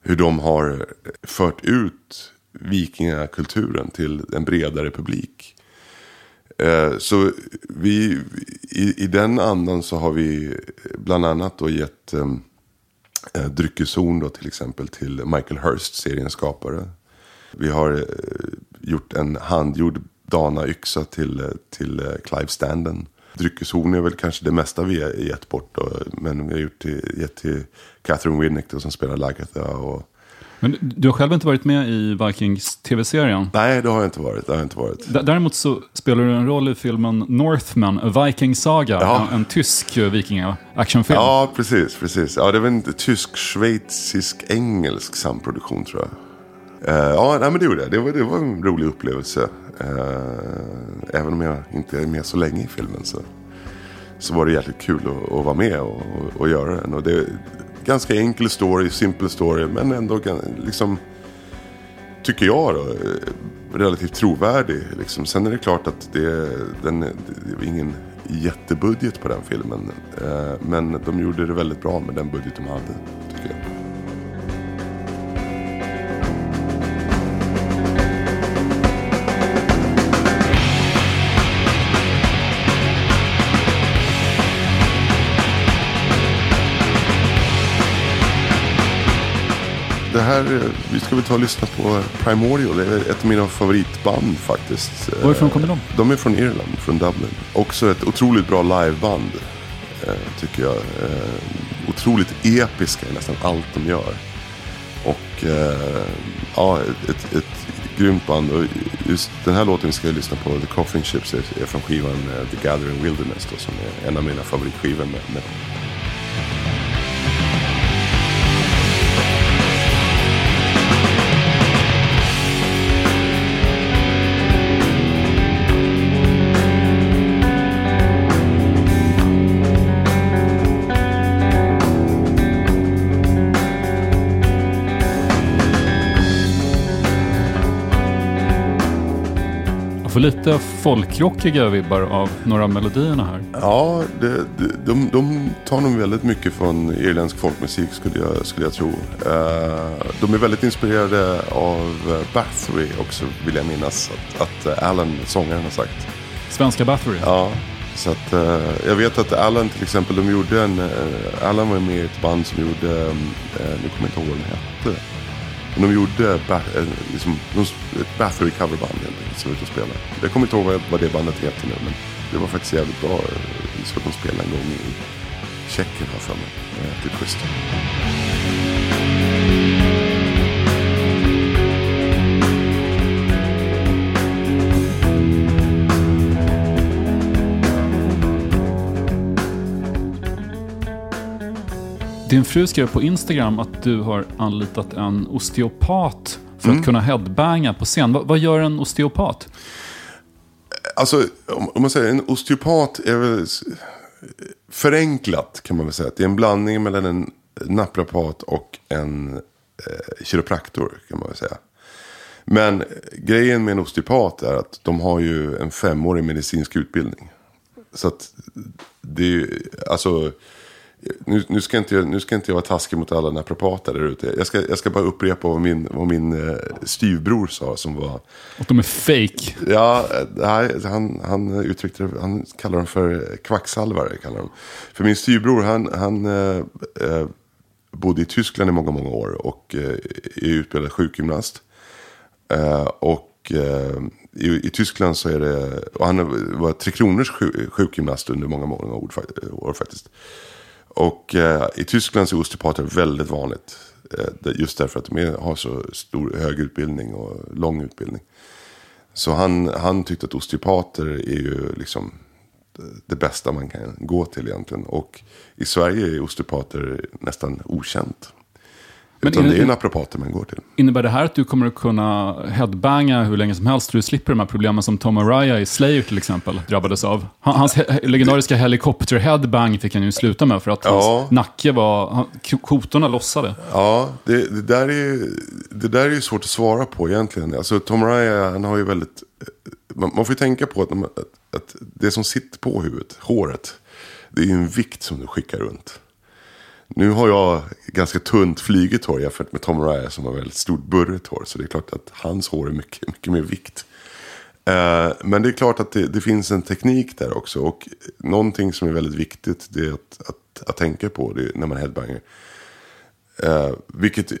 hur de har fört ut vikingakulturen till en bredare publik. Eh, så vi, i, i den andan så har vi bland annat då gett ehm, eh, dryckeshorn då till exempel till Michael Hurst, seriens skapare. Vi har eh, gjort en handgjord Dana-yxa till, eh, till eh, Clive Standen. Dryckeshorn är väl kanske det mesta vi har gett bort. Då, men vi har gjort till, gett till Catherine Winnick då, som spelar Lagatha. Och... Men du har själv inte varit med i Vikings tv-serien. Nej, det har jag inte varit. Det har inte varit. D- Däremot så spelar du en roll i filmen Northman, A Viking Saga, Ja. en, en tysk eh, vikinga-actionfilm. Ja, precis. precis. Ja, det var en tysk-schweizisk-engelsk samproduktion tror jag. Eh, ja, nej, men det gjorde jag. Det var, det var en rolig upplevelse. Eh, även om jag inte är med så länge i filmen så, så var det jäkligt kul att, att vara med och, och, och göra den. Och det är ganska enkel story, simpel story, men ändå liksom, tycker jag då, eh, relativt trovärdig. Liksom. Sen är det klart att det, den, det är ingen jättebudget på den filmen. Eh, men de gjorde det väldigt bra med den budget de hade, tycker jag. Här, eh, vi ska väl ta och lyssna på Primordial. Det är ett av mina favoritband faktiskt. Varifrån kommer de? De är från Irland, från Dublin. Också ett otroligt bra liveband, eh, tycker jag. Eh, otroligt episka i nästan allt de gör. Och ja, ett, ett, ett grymt band. Och just den här låten vi ska lyssna på, The Coffin Chips, är, från skivan The Gathering Wilderness. Då, som är en av mina favoritskivor med, med dem. Får lite folkrockiga vibbar av några av melodierna här. Ja, det, det, de, de tar nog väldigt mycket från irländsk folkmusik skulle jag, skulle jag tro. Eh, de är väldigt inspirerade av eh, Bathory också vill jag minnas att, att eh, Alan, sångaren, har sagt. Svenska Bathory. Ja, så att jag vet att Alan till exempel, de gjorde en, Alan var med i ett band som gjorde, nu kommer jag inte ihåg vad den hette. Men de gjorde ba, liksom, ett Bathory coverband helt enkelt som var ute och spelade. Jag kommer inte ihåg vad, det bandet heter nu men det var faktiskt jävligt bra. Eh, så att de spelade en gång i Tjeckien har jag för mig. Eh, schysst. Din fru skrev på Instagram att du har anlitat en osteopat för Mm. att kunna headbanga på scen. Vad, vad gör en osteopat? Alltså, om, om man säger en osteopat är väl förenklat kan man väl säga. Det är en blandning mellan en naprapat och en eh, kiropraktor kan man väl säga. Men grejen med en osteopat är att de har ju en femårig medicinsk utbildning. Så att det är ju, alltså, nu, nu, ska inte jag, nu ska inte jag vara taskig mot alla naprapater där ute. Jag ska, jag ska bara upprepa vad min, vad min eh, styvbror sa som var Att de är fake. Ja, nej, han, han uttryckte det, han kallar dem för kvacksalvare. Kallar de. För min styvbror, han, han eh, eh, bodde i Tyskland i många, många år och eh, är utbildad sjukgymnast. Eh, och eh, i, i Tyskland så är det, och han var Tre Kronors sju- sjukgymnast under många, många år faktiskt. Och eh, i Tyskland så är osteopater väldigt vanligt. Eh, just därför att de är, har så stor, hög utbildning och lång utbildning. Så han, han tyckte att osteopater är ju liksom eh, det bästa man kan gå till egentligen. Och i Sverige är osteopater nästan okänt. Men Utan det är naprapater man går till. Innebär det här att du kommer att kunna headbanga hur länge som helst så du slipper de här problemen som Tom Araya i Slayer till exempel drabbades av? Han- Hans he- legendariska helikopter-headbang fick han ju sluta med för att Ja. hans nacke var... Kotorna lossade. Ja, det, det, där är, det där är ju svårt att svara på egentligen. Alltså Tom Raya, han har ju väldigt... Man, man får ju tänka på att, att, att det som sitter på huvudet, håret, det är ju en vikt som du skickar runt. Nu har jag ganska tunt flyget hår jämfört med Tom Raya som har väldigt stort burrigt hår. Så det är klart att hans hår är mycket, mycket mer vikt. Eh, men det är klart att det, det finns en teknik där också. Och någonting som är väldigt viktigt det är att, att, att tänka på det när man headbanger. Eh, vilket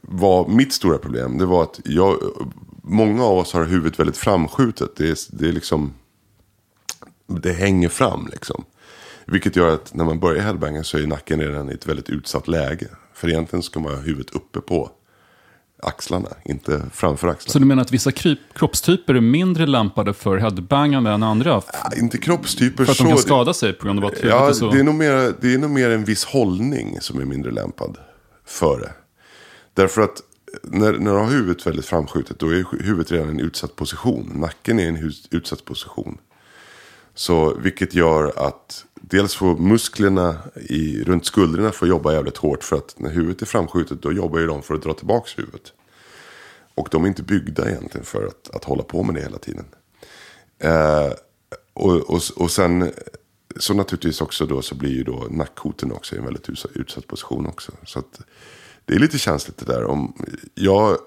var mitt stora problem. Det var att jag, många av oss har huvudet väldigt framskjutet. Det är, det är liksom, det hänger fram liksom. Vilket gör att när man börjar headbanga så är nacken redan i ett väldigt utsatt läge. För egentligen ska man ha huvudet uppe på axlarna, inte framför axlarna. Så du menar att vissa kryp, kroppstyper är mindre lämpade för headbangande än andra? Ja, inte kroppstyper För att så. de kan skada sig på grund av att Ja, så... det är, nog mer, det är nog mer en viss hållning som är mindre lämpad för det. Därför att när, när du har huvudet väldigt framskjutet då är huvudet redan i en utsatt position. Nacken är i en utsatt position. Så vilket gör att dels får musklerna i, runt skuldrorna får jobba jävligt hårt. För att när huvudet är framskjutet då jobbar ju de för att dra tillbaka huvudet. Och de är inte byggda egentligen för att, att hålla på med det hela tiden. Eh, och, och, och sen så naturligtvis också då så blir ju då nackkoten också i en väldigt utsatt, utsatt position också. Så att det är lite känsligt det där. Om jag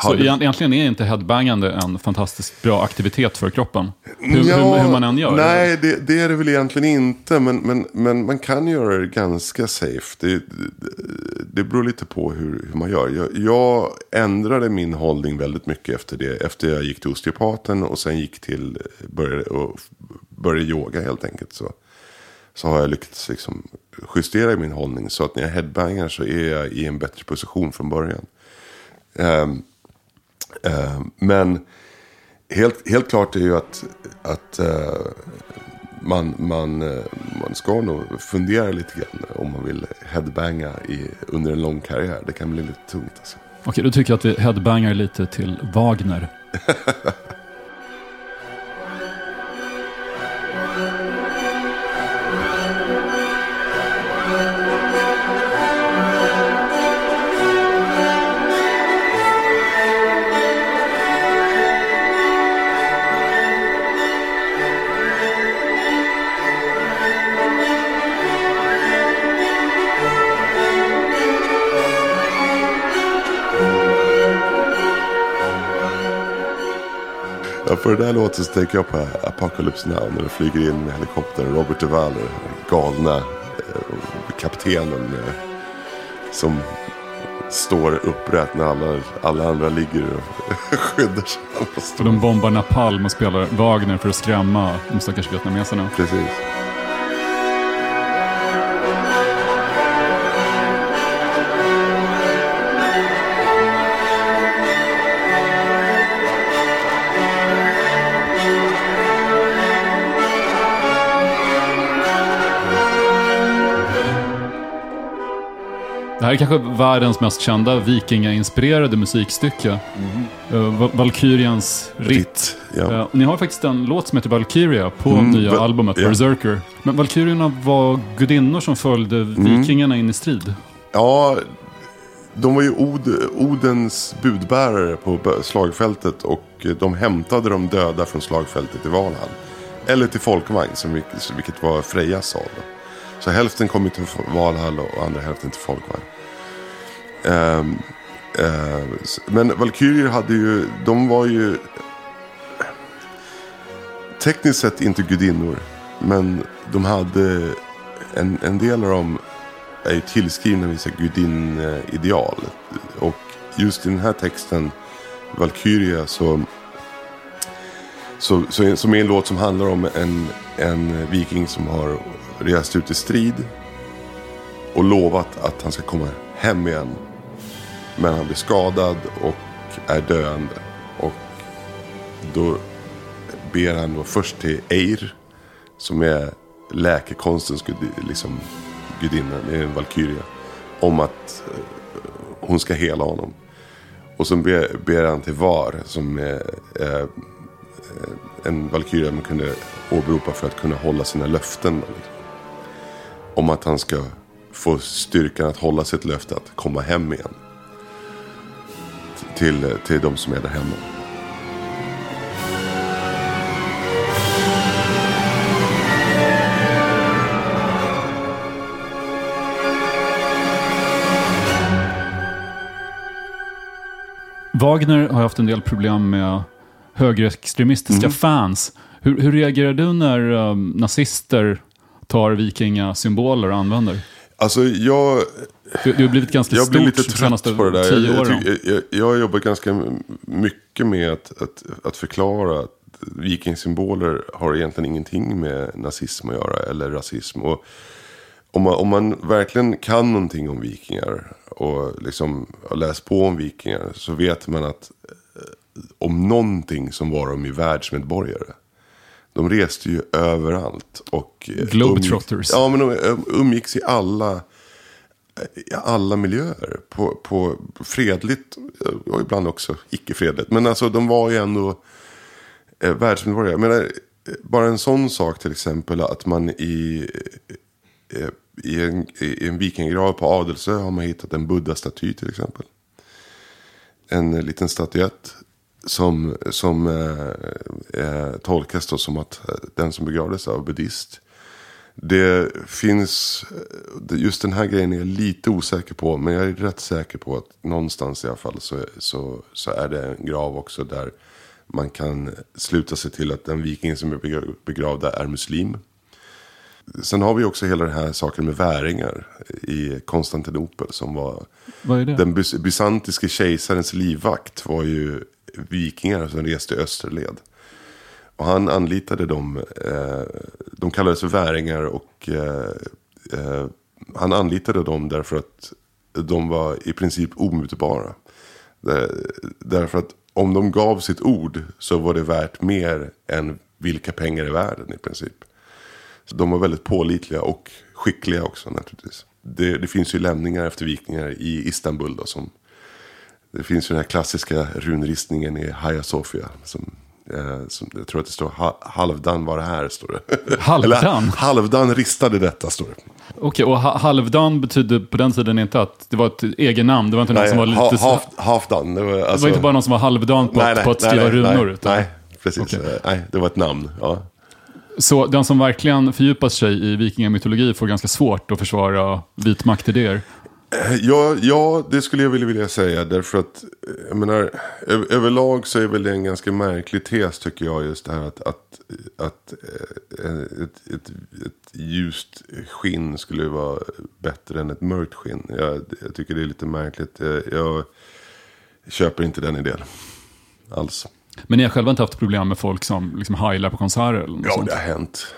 så egent- egentligen är inte headbangande en fantastiskt bra aktivitet för kroppen? Hur, Ja, hur, hur man än gör? Nej, det, det är det väl egentligen inte. Men, men, men man kan göra det ganska safe. Det, det, det beror lite på hur, hur man gör. Jag, jag ändrade min hållning väldigt mycket efter det. Efter jag gick till osteopaten och sen gick till började, och började yoga helt enkelt. Så, så har jag lyckats liksom justera min hållning. Så att när jag headbangar så är jag i en bättre position från början. Ehm, men helt, helt klart är ju att, att eh, man, man, eh, man ska nog fundera lite grann om man vill headbanga i, under en lång karriär. Det kan bli lite tungt alltså. Okej, då tycker jag att vi headbangar lite till Wagner. För det där låten så tänker jag på Apocalypse Now när de flyger in med helikoptern. Robert Duvall, galna eh, kaptenen eh, som står upprätt när alla, alla andra ligger och skyddar sig. Och de bombar Napalm och spelar Wagner för att skrämma de stackars vietnameserna. Precis. Här är kanske världens mest kända vikingainspirerade musikstycke. Uh, Val- Valkyrians ritt. Ritt, ja. Och ni har faktiskt en låt som heter Valkyria på Mm, nya va- albumet ja. Berserker. Men Valkyrierna var gudinnor som följde Mm. vikingarna in i strid. Ja, de var ju Od, Odens budbärare på slagfältet och de hämtade de döda från slagfältet i Valhall. Eller till folkvagn, som, vilk- vilket var Frejas sal. Så hälften kom till Valhall och andra hälften till folkvagn. Eh, eh, men Valkyrier hade ju, de var ju tekniskt sett inte gudinnor. Men de hade, en, en del av dem är ju tillskrivna vissa gudinnideal. Och just i den här texten, Valkyria, så, så, så, som är en låt som handlar om en, en viking som har rest ut i strid och lovat att han ska komma hem igen. Men han blir skadad och är döende. Och då ber han då först till Eir, som är läkekonstens gud, liksom, gudinna, det är en valkyria, om att eh, hon ska hela honom. Och så ber, ber han till Var, som är eh, en valkyria man kunde åberopa för att kunna hålla sina löften. Liksom. Om att han ska få styrkan att hålla sitt löfte att komma hem igen. Till, till de som är där hemma. Wagner har haft en del problem med högerextremistiska Mm. fans. Hur, hur reagerar du när um, nazister tar vikingasymboler och använder? Alltså jag, Du, du har blivit ganska jag stort blir lite trött på det där. Jag, jag, tycker- jag, jag har jobbat ganska mycket med att, att, att förklara att vikingsymboler har egentligen ingenting med nazism att göra eller rasism. Och om, man, om man verkligen kan någonting om vikingar och liksom har läst på om vikingar så vet man att eh, om någonting som var de ju världsmedborgare. De reste ju överallt. Och eh, Globetrotters. umgicks- Ja, men de eh, umgicks i alla alla miljöer. På, på fredligt och ibland också icke-fredligt. Men alltså de var ju ändå eh, världsmedborgare. Jag menar, eh, bara en sån sak till exempel att man i, eh, eh i, en, i en vikingrav på Adelsö har man hittat en buddha-staty till exempel. En eh, liten statyett som, som eh, eh, tolkas då som att eh, den som begravdes var buddhist. Det finns, eh, just den här grejen är jag lite osäker på. Men jag är rätt säker på att någonstans i alla fall så, så, så är det en grav också där man kan sluta sig till att den viking som är begra- begravd där är muslim. Sen har vi också hela den här saken med väringar i Konstantinopel som var den bys- bysantiske kejsarens livvakt var ju vikingar som reste i österled. Och han anlitade dem, eh, de kallades för väringar och eh, eh, han anlitade dem därför att de var i princip omutbara. Eh, därför att om de gav sitt ord så var det värt mer än vilka pengar i världen i princip. Så de var väldigt pålitliga och skickliga också naturligtvis. Det, det finns ju lämningar efter vikingar i Istanbul då, som det finns ju den här klassiska runristningen i Hagia Sofia. Som, som, jag tror att det står ha, halvdan var det här. Står det. Halvdan? Eller halvdan ristade detta står det. Okej, och ha- halvdan betydde på den tiden inte att det var ett egen namn. Det var inte någon som var lite... ha, half, halfdan. Det var, det alltså, var inte bara någon som var halvdan på, att- på att skriva runor. Nej, utan- nej, precis. Okej. Eh, Nej, det var ett namn. Ja. Så den som verkligen fördjupat sig i vikingamytologi får ganska svårt att försvara vitmaktidéer. Ja, ja, det skulle jag vilja, vilja säga. Därför att, eh, jag menar, överlag så är väl det en ganska märklig tes tycker jag. Just det här att, att, att eh, ett, ett, ett ljust skinn skulle vara bättre än ett mörkt skinn. Jag, jag tycker det är lite märkligt. Jag, jag köper inte den idén. Alls. Men ni har själva inte haft problem med folk som liksom heilar på konserter eller något Ja, sånt? det har hänt.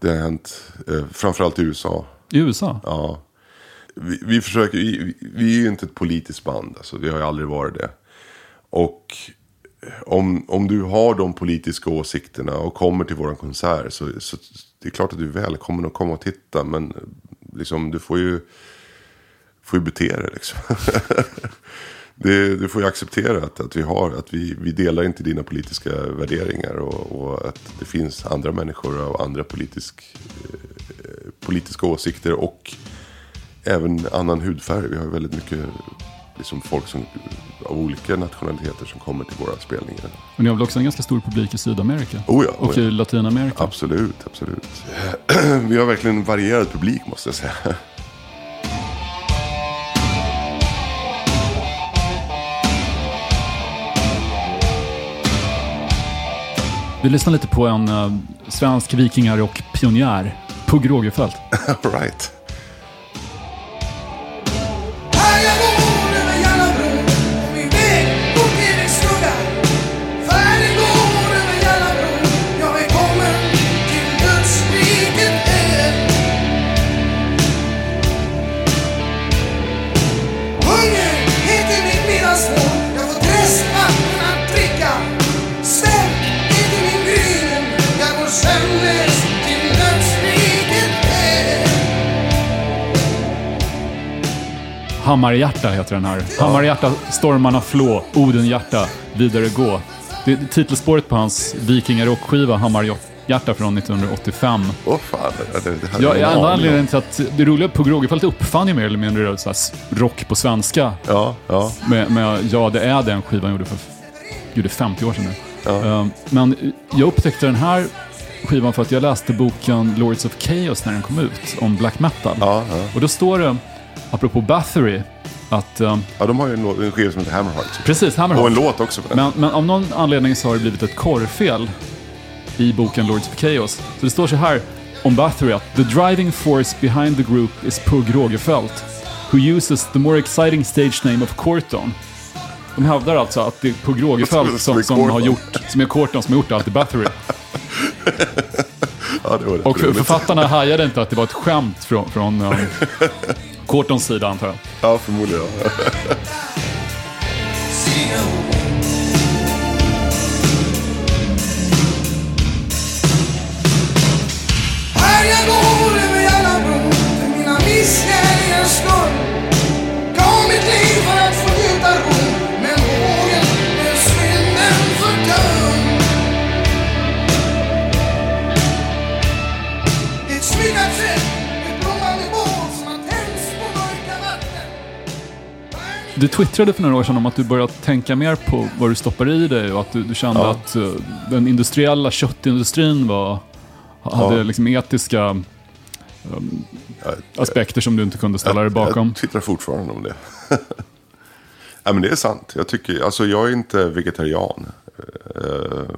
Det har hänt. Eh, framförallt i USA. I USA? Ja. Vi, vi försöker, vi, vi- är ju inte ett politiskt band, alltså, vi har ju aldrig varit det. Och eh, om, om du har de politiska åsikterna och kommer till våran konsert så, så det är klart att du är välkommen att komma och titta. Men liksom, du får ju, får ju bete dig liksom. det, du får ju acceptera att, att vi har, att vi, vi delar inte dina politiska värderingar och, och att det finns andra människor av andra politisk, eh, eh politiska åsikter och även annan hudfärg. Vi har väldigt mycket liksom folk som, av olika nationaliteter som kommer till våra spelningar. Men ni har väl också en ganska stor publik i Sydamerika? Oh ja, oh Och ja. i Latinamerika? Absolut, absolut. Vi har verkligen varierad publik måste jag säga. Vi lyssnar lite på en uh, svensk vikingarock-pionjär, Pugh Rogefeldt. Right. Hammarhjärta heter den här. Hammarhjärta, stormarna flå, Odenhjärta, vidare gå. Det är titelspåret på hans vikingarockskiva Hammarhjärta från 1985. Åh fan, det, det, hade Ja, jag ingen enda anledningen till att det roliga på Rogefeldt uppfann ju mer eller mindre så rock på svenska. Ja, ja. Med, med Ja, det är den skivan gjorde för gjorde 50 år sedan nu. Um, men jag upptäckte den här skivan för att jag läste boken Lords of Chaos när den kom ut, om black metal. Ja, ja. Och då står det, apropå Bathory, att... um, ja, de har ju en, låt- en skiva som heter Hammerheart. precis, Hammerhawk. Och en låt också på den. Men, men av någon anledning så har det blivit ett korrfel i boken Lords of Chaos. Så det står så här om Bathory att “The driving force behind the group is Pugh Rogefeldt, who uses the more exciting stage name of Corton”. De hävdar alltså att det är Som Rogefeldt som, som har gjort, som är Corton som har gjort allt i Bathory. ja, det rätt Och för, författarna hajade inte att det var ett skämt från, från um, Cortons sida antar jag. Ja, förmodligen. Du twittrade för några år sedan om att du börjat tänka mer på vad du stoppar i dig och att du, du kände Ja. att eh, den industriella köttindustrin var, hade Ja. liksom etiska um, aspekter som du inte kunde ställa dig bakom. Jag twittrar fortfarande om det. ja, men det är sant. Jag, tycker, alltså, jag är inte vegetarian eh,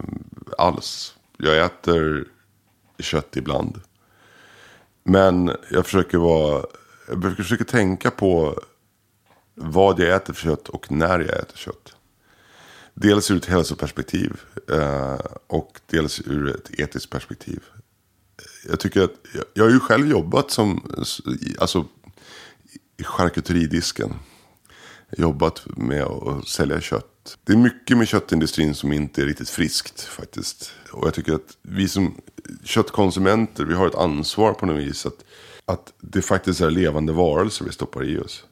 alls. Jag äter kött ibland. Men jag försöker vara... Jag försöker tänka på vad jag äter för kött och när jag äter kött. Dels ur ett hälsoperspektiv eh, och dels ur ett etiskt perspektiv. Jag tycker att, jag, jag har ju själv jobbat som, alltså i charkuteridisken. Jobbat med att sälja kött. Det är mycket med köttindustrin som inte är riktigt friskt faktiskt. Och jag tycker att vi som köttkonsumenter, vi har ett ansvar på något vis. Att, att det faktiskt är levande varelser vi stoppar i oss.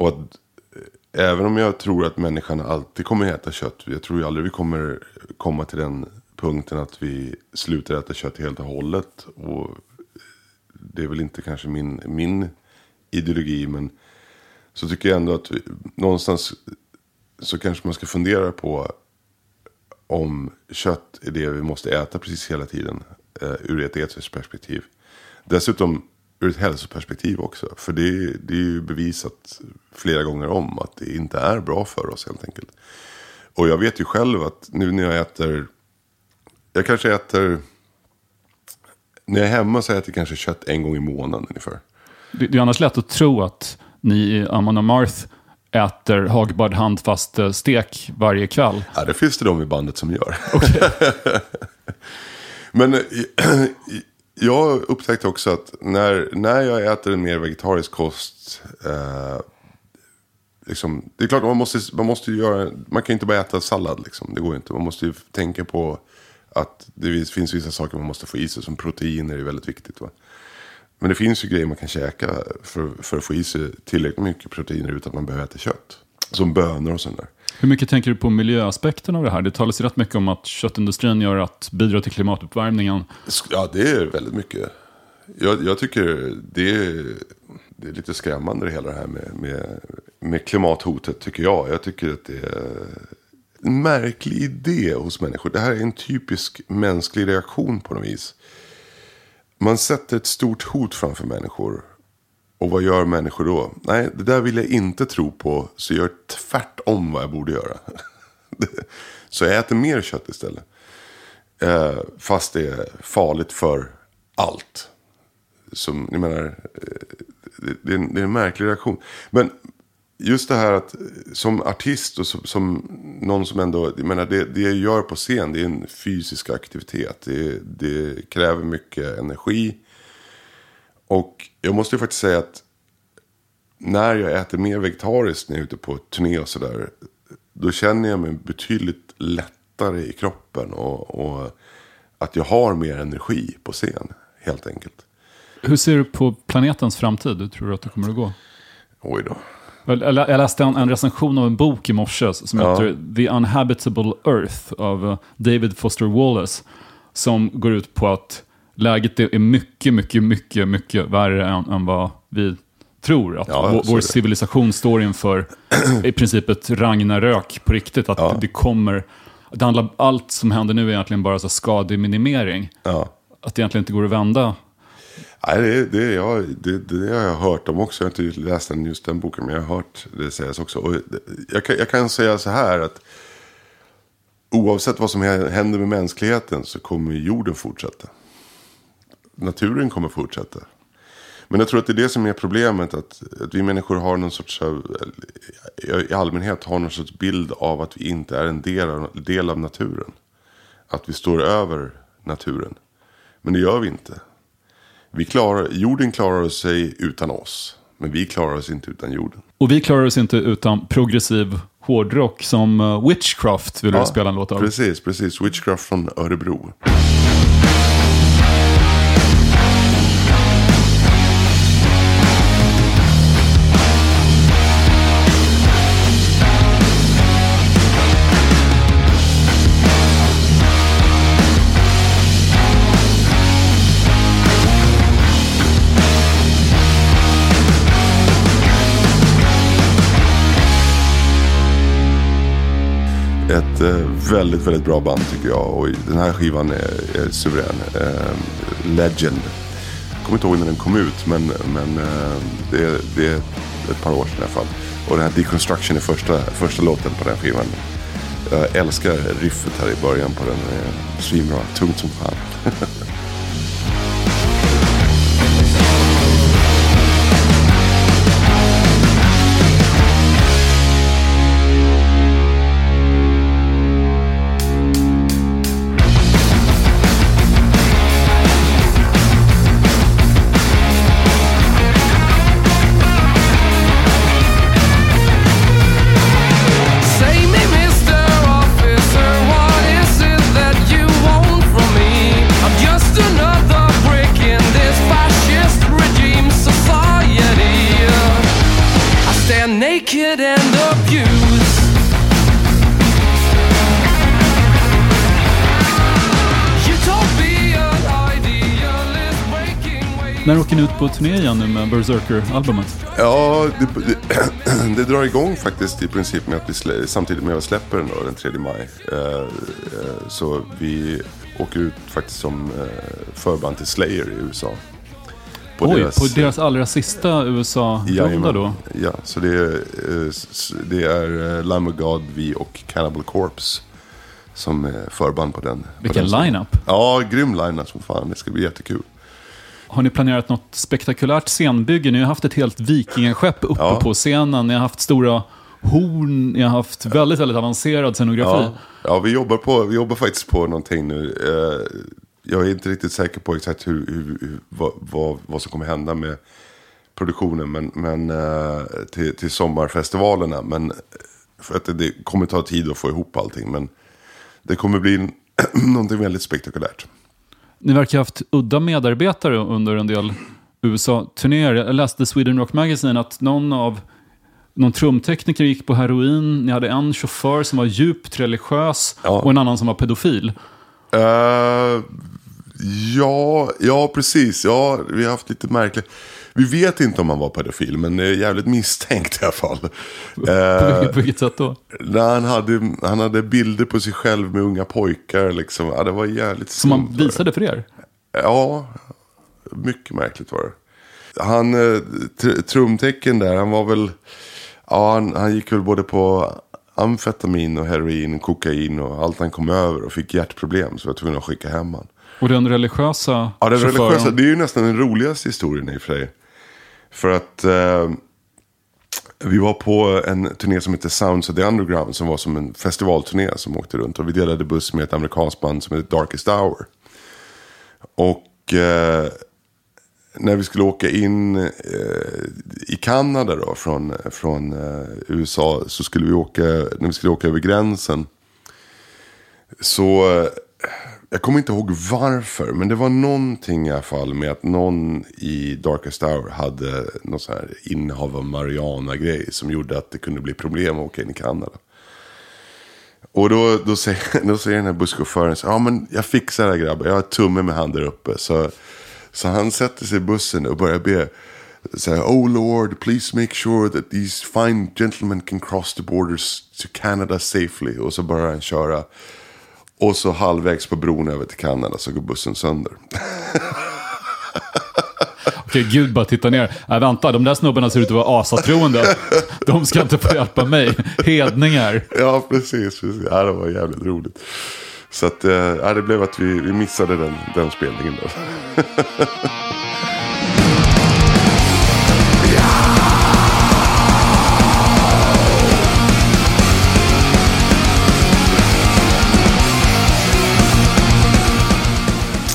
Och att eh, även om jag tror att människan alltid kommer äta kött. Jag tror ju aldrig vi kommer komma till den punkten att vi slutar äta kött helt och hållet. Och det är väl inte kanske min, min ideologi. Men så tycker jag ändå att vi, någonstans så kanske man ska fundera på om kött är det vi måste äta precis hela tiden. Eh, ur ett etiskt perspektiv. Dessutom ur ett hälsoperspektiv också. För det, det är ju bevisat flera gånger om att det inte är bra för oss helt enkelt. Och jag vet ju själv att nu när jag äter, jag kanske äter, när jag är hemma så äter jag kanske kött en gång i månaden ungefär. Det, det är annars lätt att tro att ni i Amon Amarth äter hagbard handfast eh, stek varje kväll. Ja, det finns det de i bandet som gör. Men eh, jag upptäckte också att när, när jag äter en mer vegetarisk kost. Eh, liksom, det är klart man måste, man måste göra, man kan inte bara äta sallad liksom. Det går inte. Man måste ju tänka på att det finns vissa saker man måste få i sig. Som proteiner är väldigt viktigt. Va? Men det finns ju grejer man kan käka för, för att få i sig tillräckligt mycket proteiner utan att man behöver äta kött. Som bönor och sånt där. Hur mycket tänker du på miljöaspekten av det här? Det talas ju rätt mycket om att köttindustrin gör att bidra till klimatuppvärmningen. Ja, det är väldigt mycket. Jag, jag tycker det är, det är lite skrämmande det hela det här med, med, med klimathotet tycker jag. Jag tycker att det är en märklig idé hos människor. Det här är en typisk mänsklig reaktion på något vis. Man sätter ett stort hot framför människor. Och vad gör människor då? Nej, det där vill jag inte tro på. Så jag gör tvärtom vad jag borde göra. så jag äter mer kött istället. Eh, fast det är farligt för allt. Som, ni menar, eh, det, det, är en, det är en märklig reaktion. Men just det här att som artist och som, som någon som ändå, jag menar det, det jag gör på scen det är en fysisk aktivitet. Det, det kräver mycket energi. Och jag måste ju faktiskt säga att när jag äter mer vegetariskt när jag är ute på turné och sådär. Då känner jag mig betydligt lättare i kroppen. Och, och att jag har mer energi på scen helt enkelt. Hur ser du på planetens framtid? Hur tror du att det kommer att gå? Oj då. Jag läste en, en recension av en bok i morse som Ja. heter The Unhabitable Earth av eh, David Foster Wallace. Som går ut på att läget är mycket, mycket, mycket, mycket värre än, än vad vi tror. Att Ja, vår, vår civilisation står inför i princip ett Ragnarök på riktigt. Att Ja. det kommer, det handlar, allt som händer nu är egentligen bara så skademinimering. Ja. Att det egentligen inte går att vända. Nej, det, det, jag, det, det har jag hört om också. Jag har inte läst den, just den boken, men jag har hört det sägas också. Och jag, kan, jag kan säga så här att oavsett vad som händer med mänskligheten så kommer jorden fortsätta. Naturen kommer fortsätta. Men jag tror att det är det som är problemet. Att, att vi människor har någon sorts, i allmänhet har någon sorts bild av att vi inte är en del av, del av naturen. Att vi står över naturen. Men det gör vi inte. Vi klarar, jorden klarar sig utan oss. Men vi klarar oss inte utan jorden. Och vi klarar oss inte utan progressiv hårdrock som eh, Witchcraft vill du spela en låt av. Precis, precis. Witchcraft från Örebro. Ett eh, väldigt, väldigt bra band tycker jag. Och den här skivan är, är suverän. Eh, Legend. Jag kommer inte ihåg när den kom ut, men, men eh, det, är- det är ett par år sedan i alla fall. Och den här Deconstruction är första, första låten på den skivan. Jag älskar riffet här i början på den. Det är Svinbra, tungt som fan. på turné igen nu med Berserker-albumet? Ja, det, det, det drar igång faktiskt i princip med att vi slä, samtidigt med att vi släpper den då, den 3 maj. Eh, eh, så vi åker ut faktiskt som eh, förband till Slayer i USA. på Oj, deras... på deras allra sista USA-runda då? Ja, så det är, det är Lamb of God, vi och Cannibal Corpse som förband på den. Vilken line-up. Ja, grym line som fan. Det ska bli jättekul. Har ni planerat något spektakulärt scenbygge? Ni har haft ett helt vikingaskepp uppe Ja. på scenen. Ni har haft stora horn. Ni har haft väldigt, väldigt avancerad scenografi. Ja, ja vi, jobbar på, vi jobbar faktiskt på någonting nu. Eh, Jag är inte riktigt säker på exakt hur, hur, vad, vad, vad som kommer hända med produktionen men, men, eh, till, till sommarfestivalerna. Men för att det, det kommer ta tid att få ihop allting. Men det kommer bli någonting väldigt spektakulärt. Ni verkar ha haft udda medarbetare under en del USA-turnéer. Jag läste Sweden Rock Magazine att någon av någon trumtekniker gick på heroin. Ni hade en chaufför som var djupt religiös Ja. och en annan som var pedofil. Eh, ja, ja, precis. Ja, vi har haft lite märkligt. Vi vet inte om han var pedofil, men det är jävligt misstänkt i alla fall. På, Eh, vilket, sätt då? när han, hade, han hade bilder på sig själv med unga pojkar. Liksom. Ja, det var jävligt Som han visade för er? Ja, mycket märkligt var det. Han, eh, tr- trumtecken där, han var väl... Ja, han, han gick väl både på amfetamin och heroin, kokain och allt han kom över och fick hjärtproblem så jag var tvungen att skicka hem han. Och den religiösa Ja, den religiösa, det är ju nästan den roligaste historien i och för sig. För att eh, vi var på en turné som heter Sounds of the Underground som var som en festivalturné som åkte runt. Och vi delade buss med ett amerikanskt band som heter Darkest Hour. Och eh, när vi skulle åka in eh, i Kanada då från, från eh, USA så skulle vi åka, när vi skulle åka över gränsen. Så eh, jag kommer inte ihåg varför, men det var någonting i alla fall med att någon i Darkest Hour hade någon sån här innehav av Mariana-grej som gjorde att det kunde bli problem att åka in i Kanada. Och då, då, säger, då säger den här busschauffören så ja men jag fixar det här grabbar, jag har tumme med handen där uppe. Så, så han sätter sig i bussen och börjar be. Så här, oh Lord, please make sure that these fine gentlemen can cross the borders to Canada safely. Och så börjar han köra. Och så halvvägs på bron över till Kanada så går bussen sönder. Okej, Gud bara tittar ner. Nej, vänta, de där snubbarna ser ut att vara asatroende. De ska inte få hjälpa mig. Hedningar. ja, precis. precis. Ja, det var jävligt roligt. Så att, ja, det blev att vi, vi missade den, den spelningen. Då.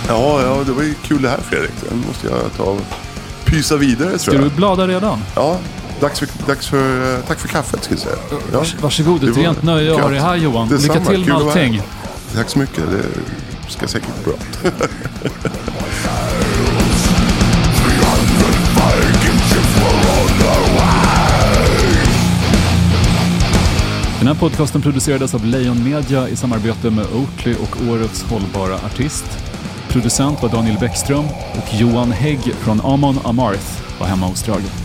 Ja, ja, det var ju kul det här Fredrik. Nu måste jag ta och pysa vidare tror Ska jag. du blada redan? Ja, dags för, dags för, eh, tack för kaffet ska jag säga. Ja. Vars- varsågod, ett rent nöje att ha dig här Johan. Detsamma, Lycka till med allting. Tack så mycket, det ska säkert gå bra. Den här podcasten producerades av Lejon Media i samarbete med Oatly och Årets hållbara artist. Producent var Daniel Bäckström och Johan Hägg från Amon Amarth var hemma hos Drage.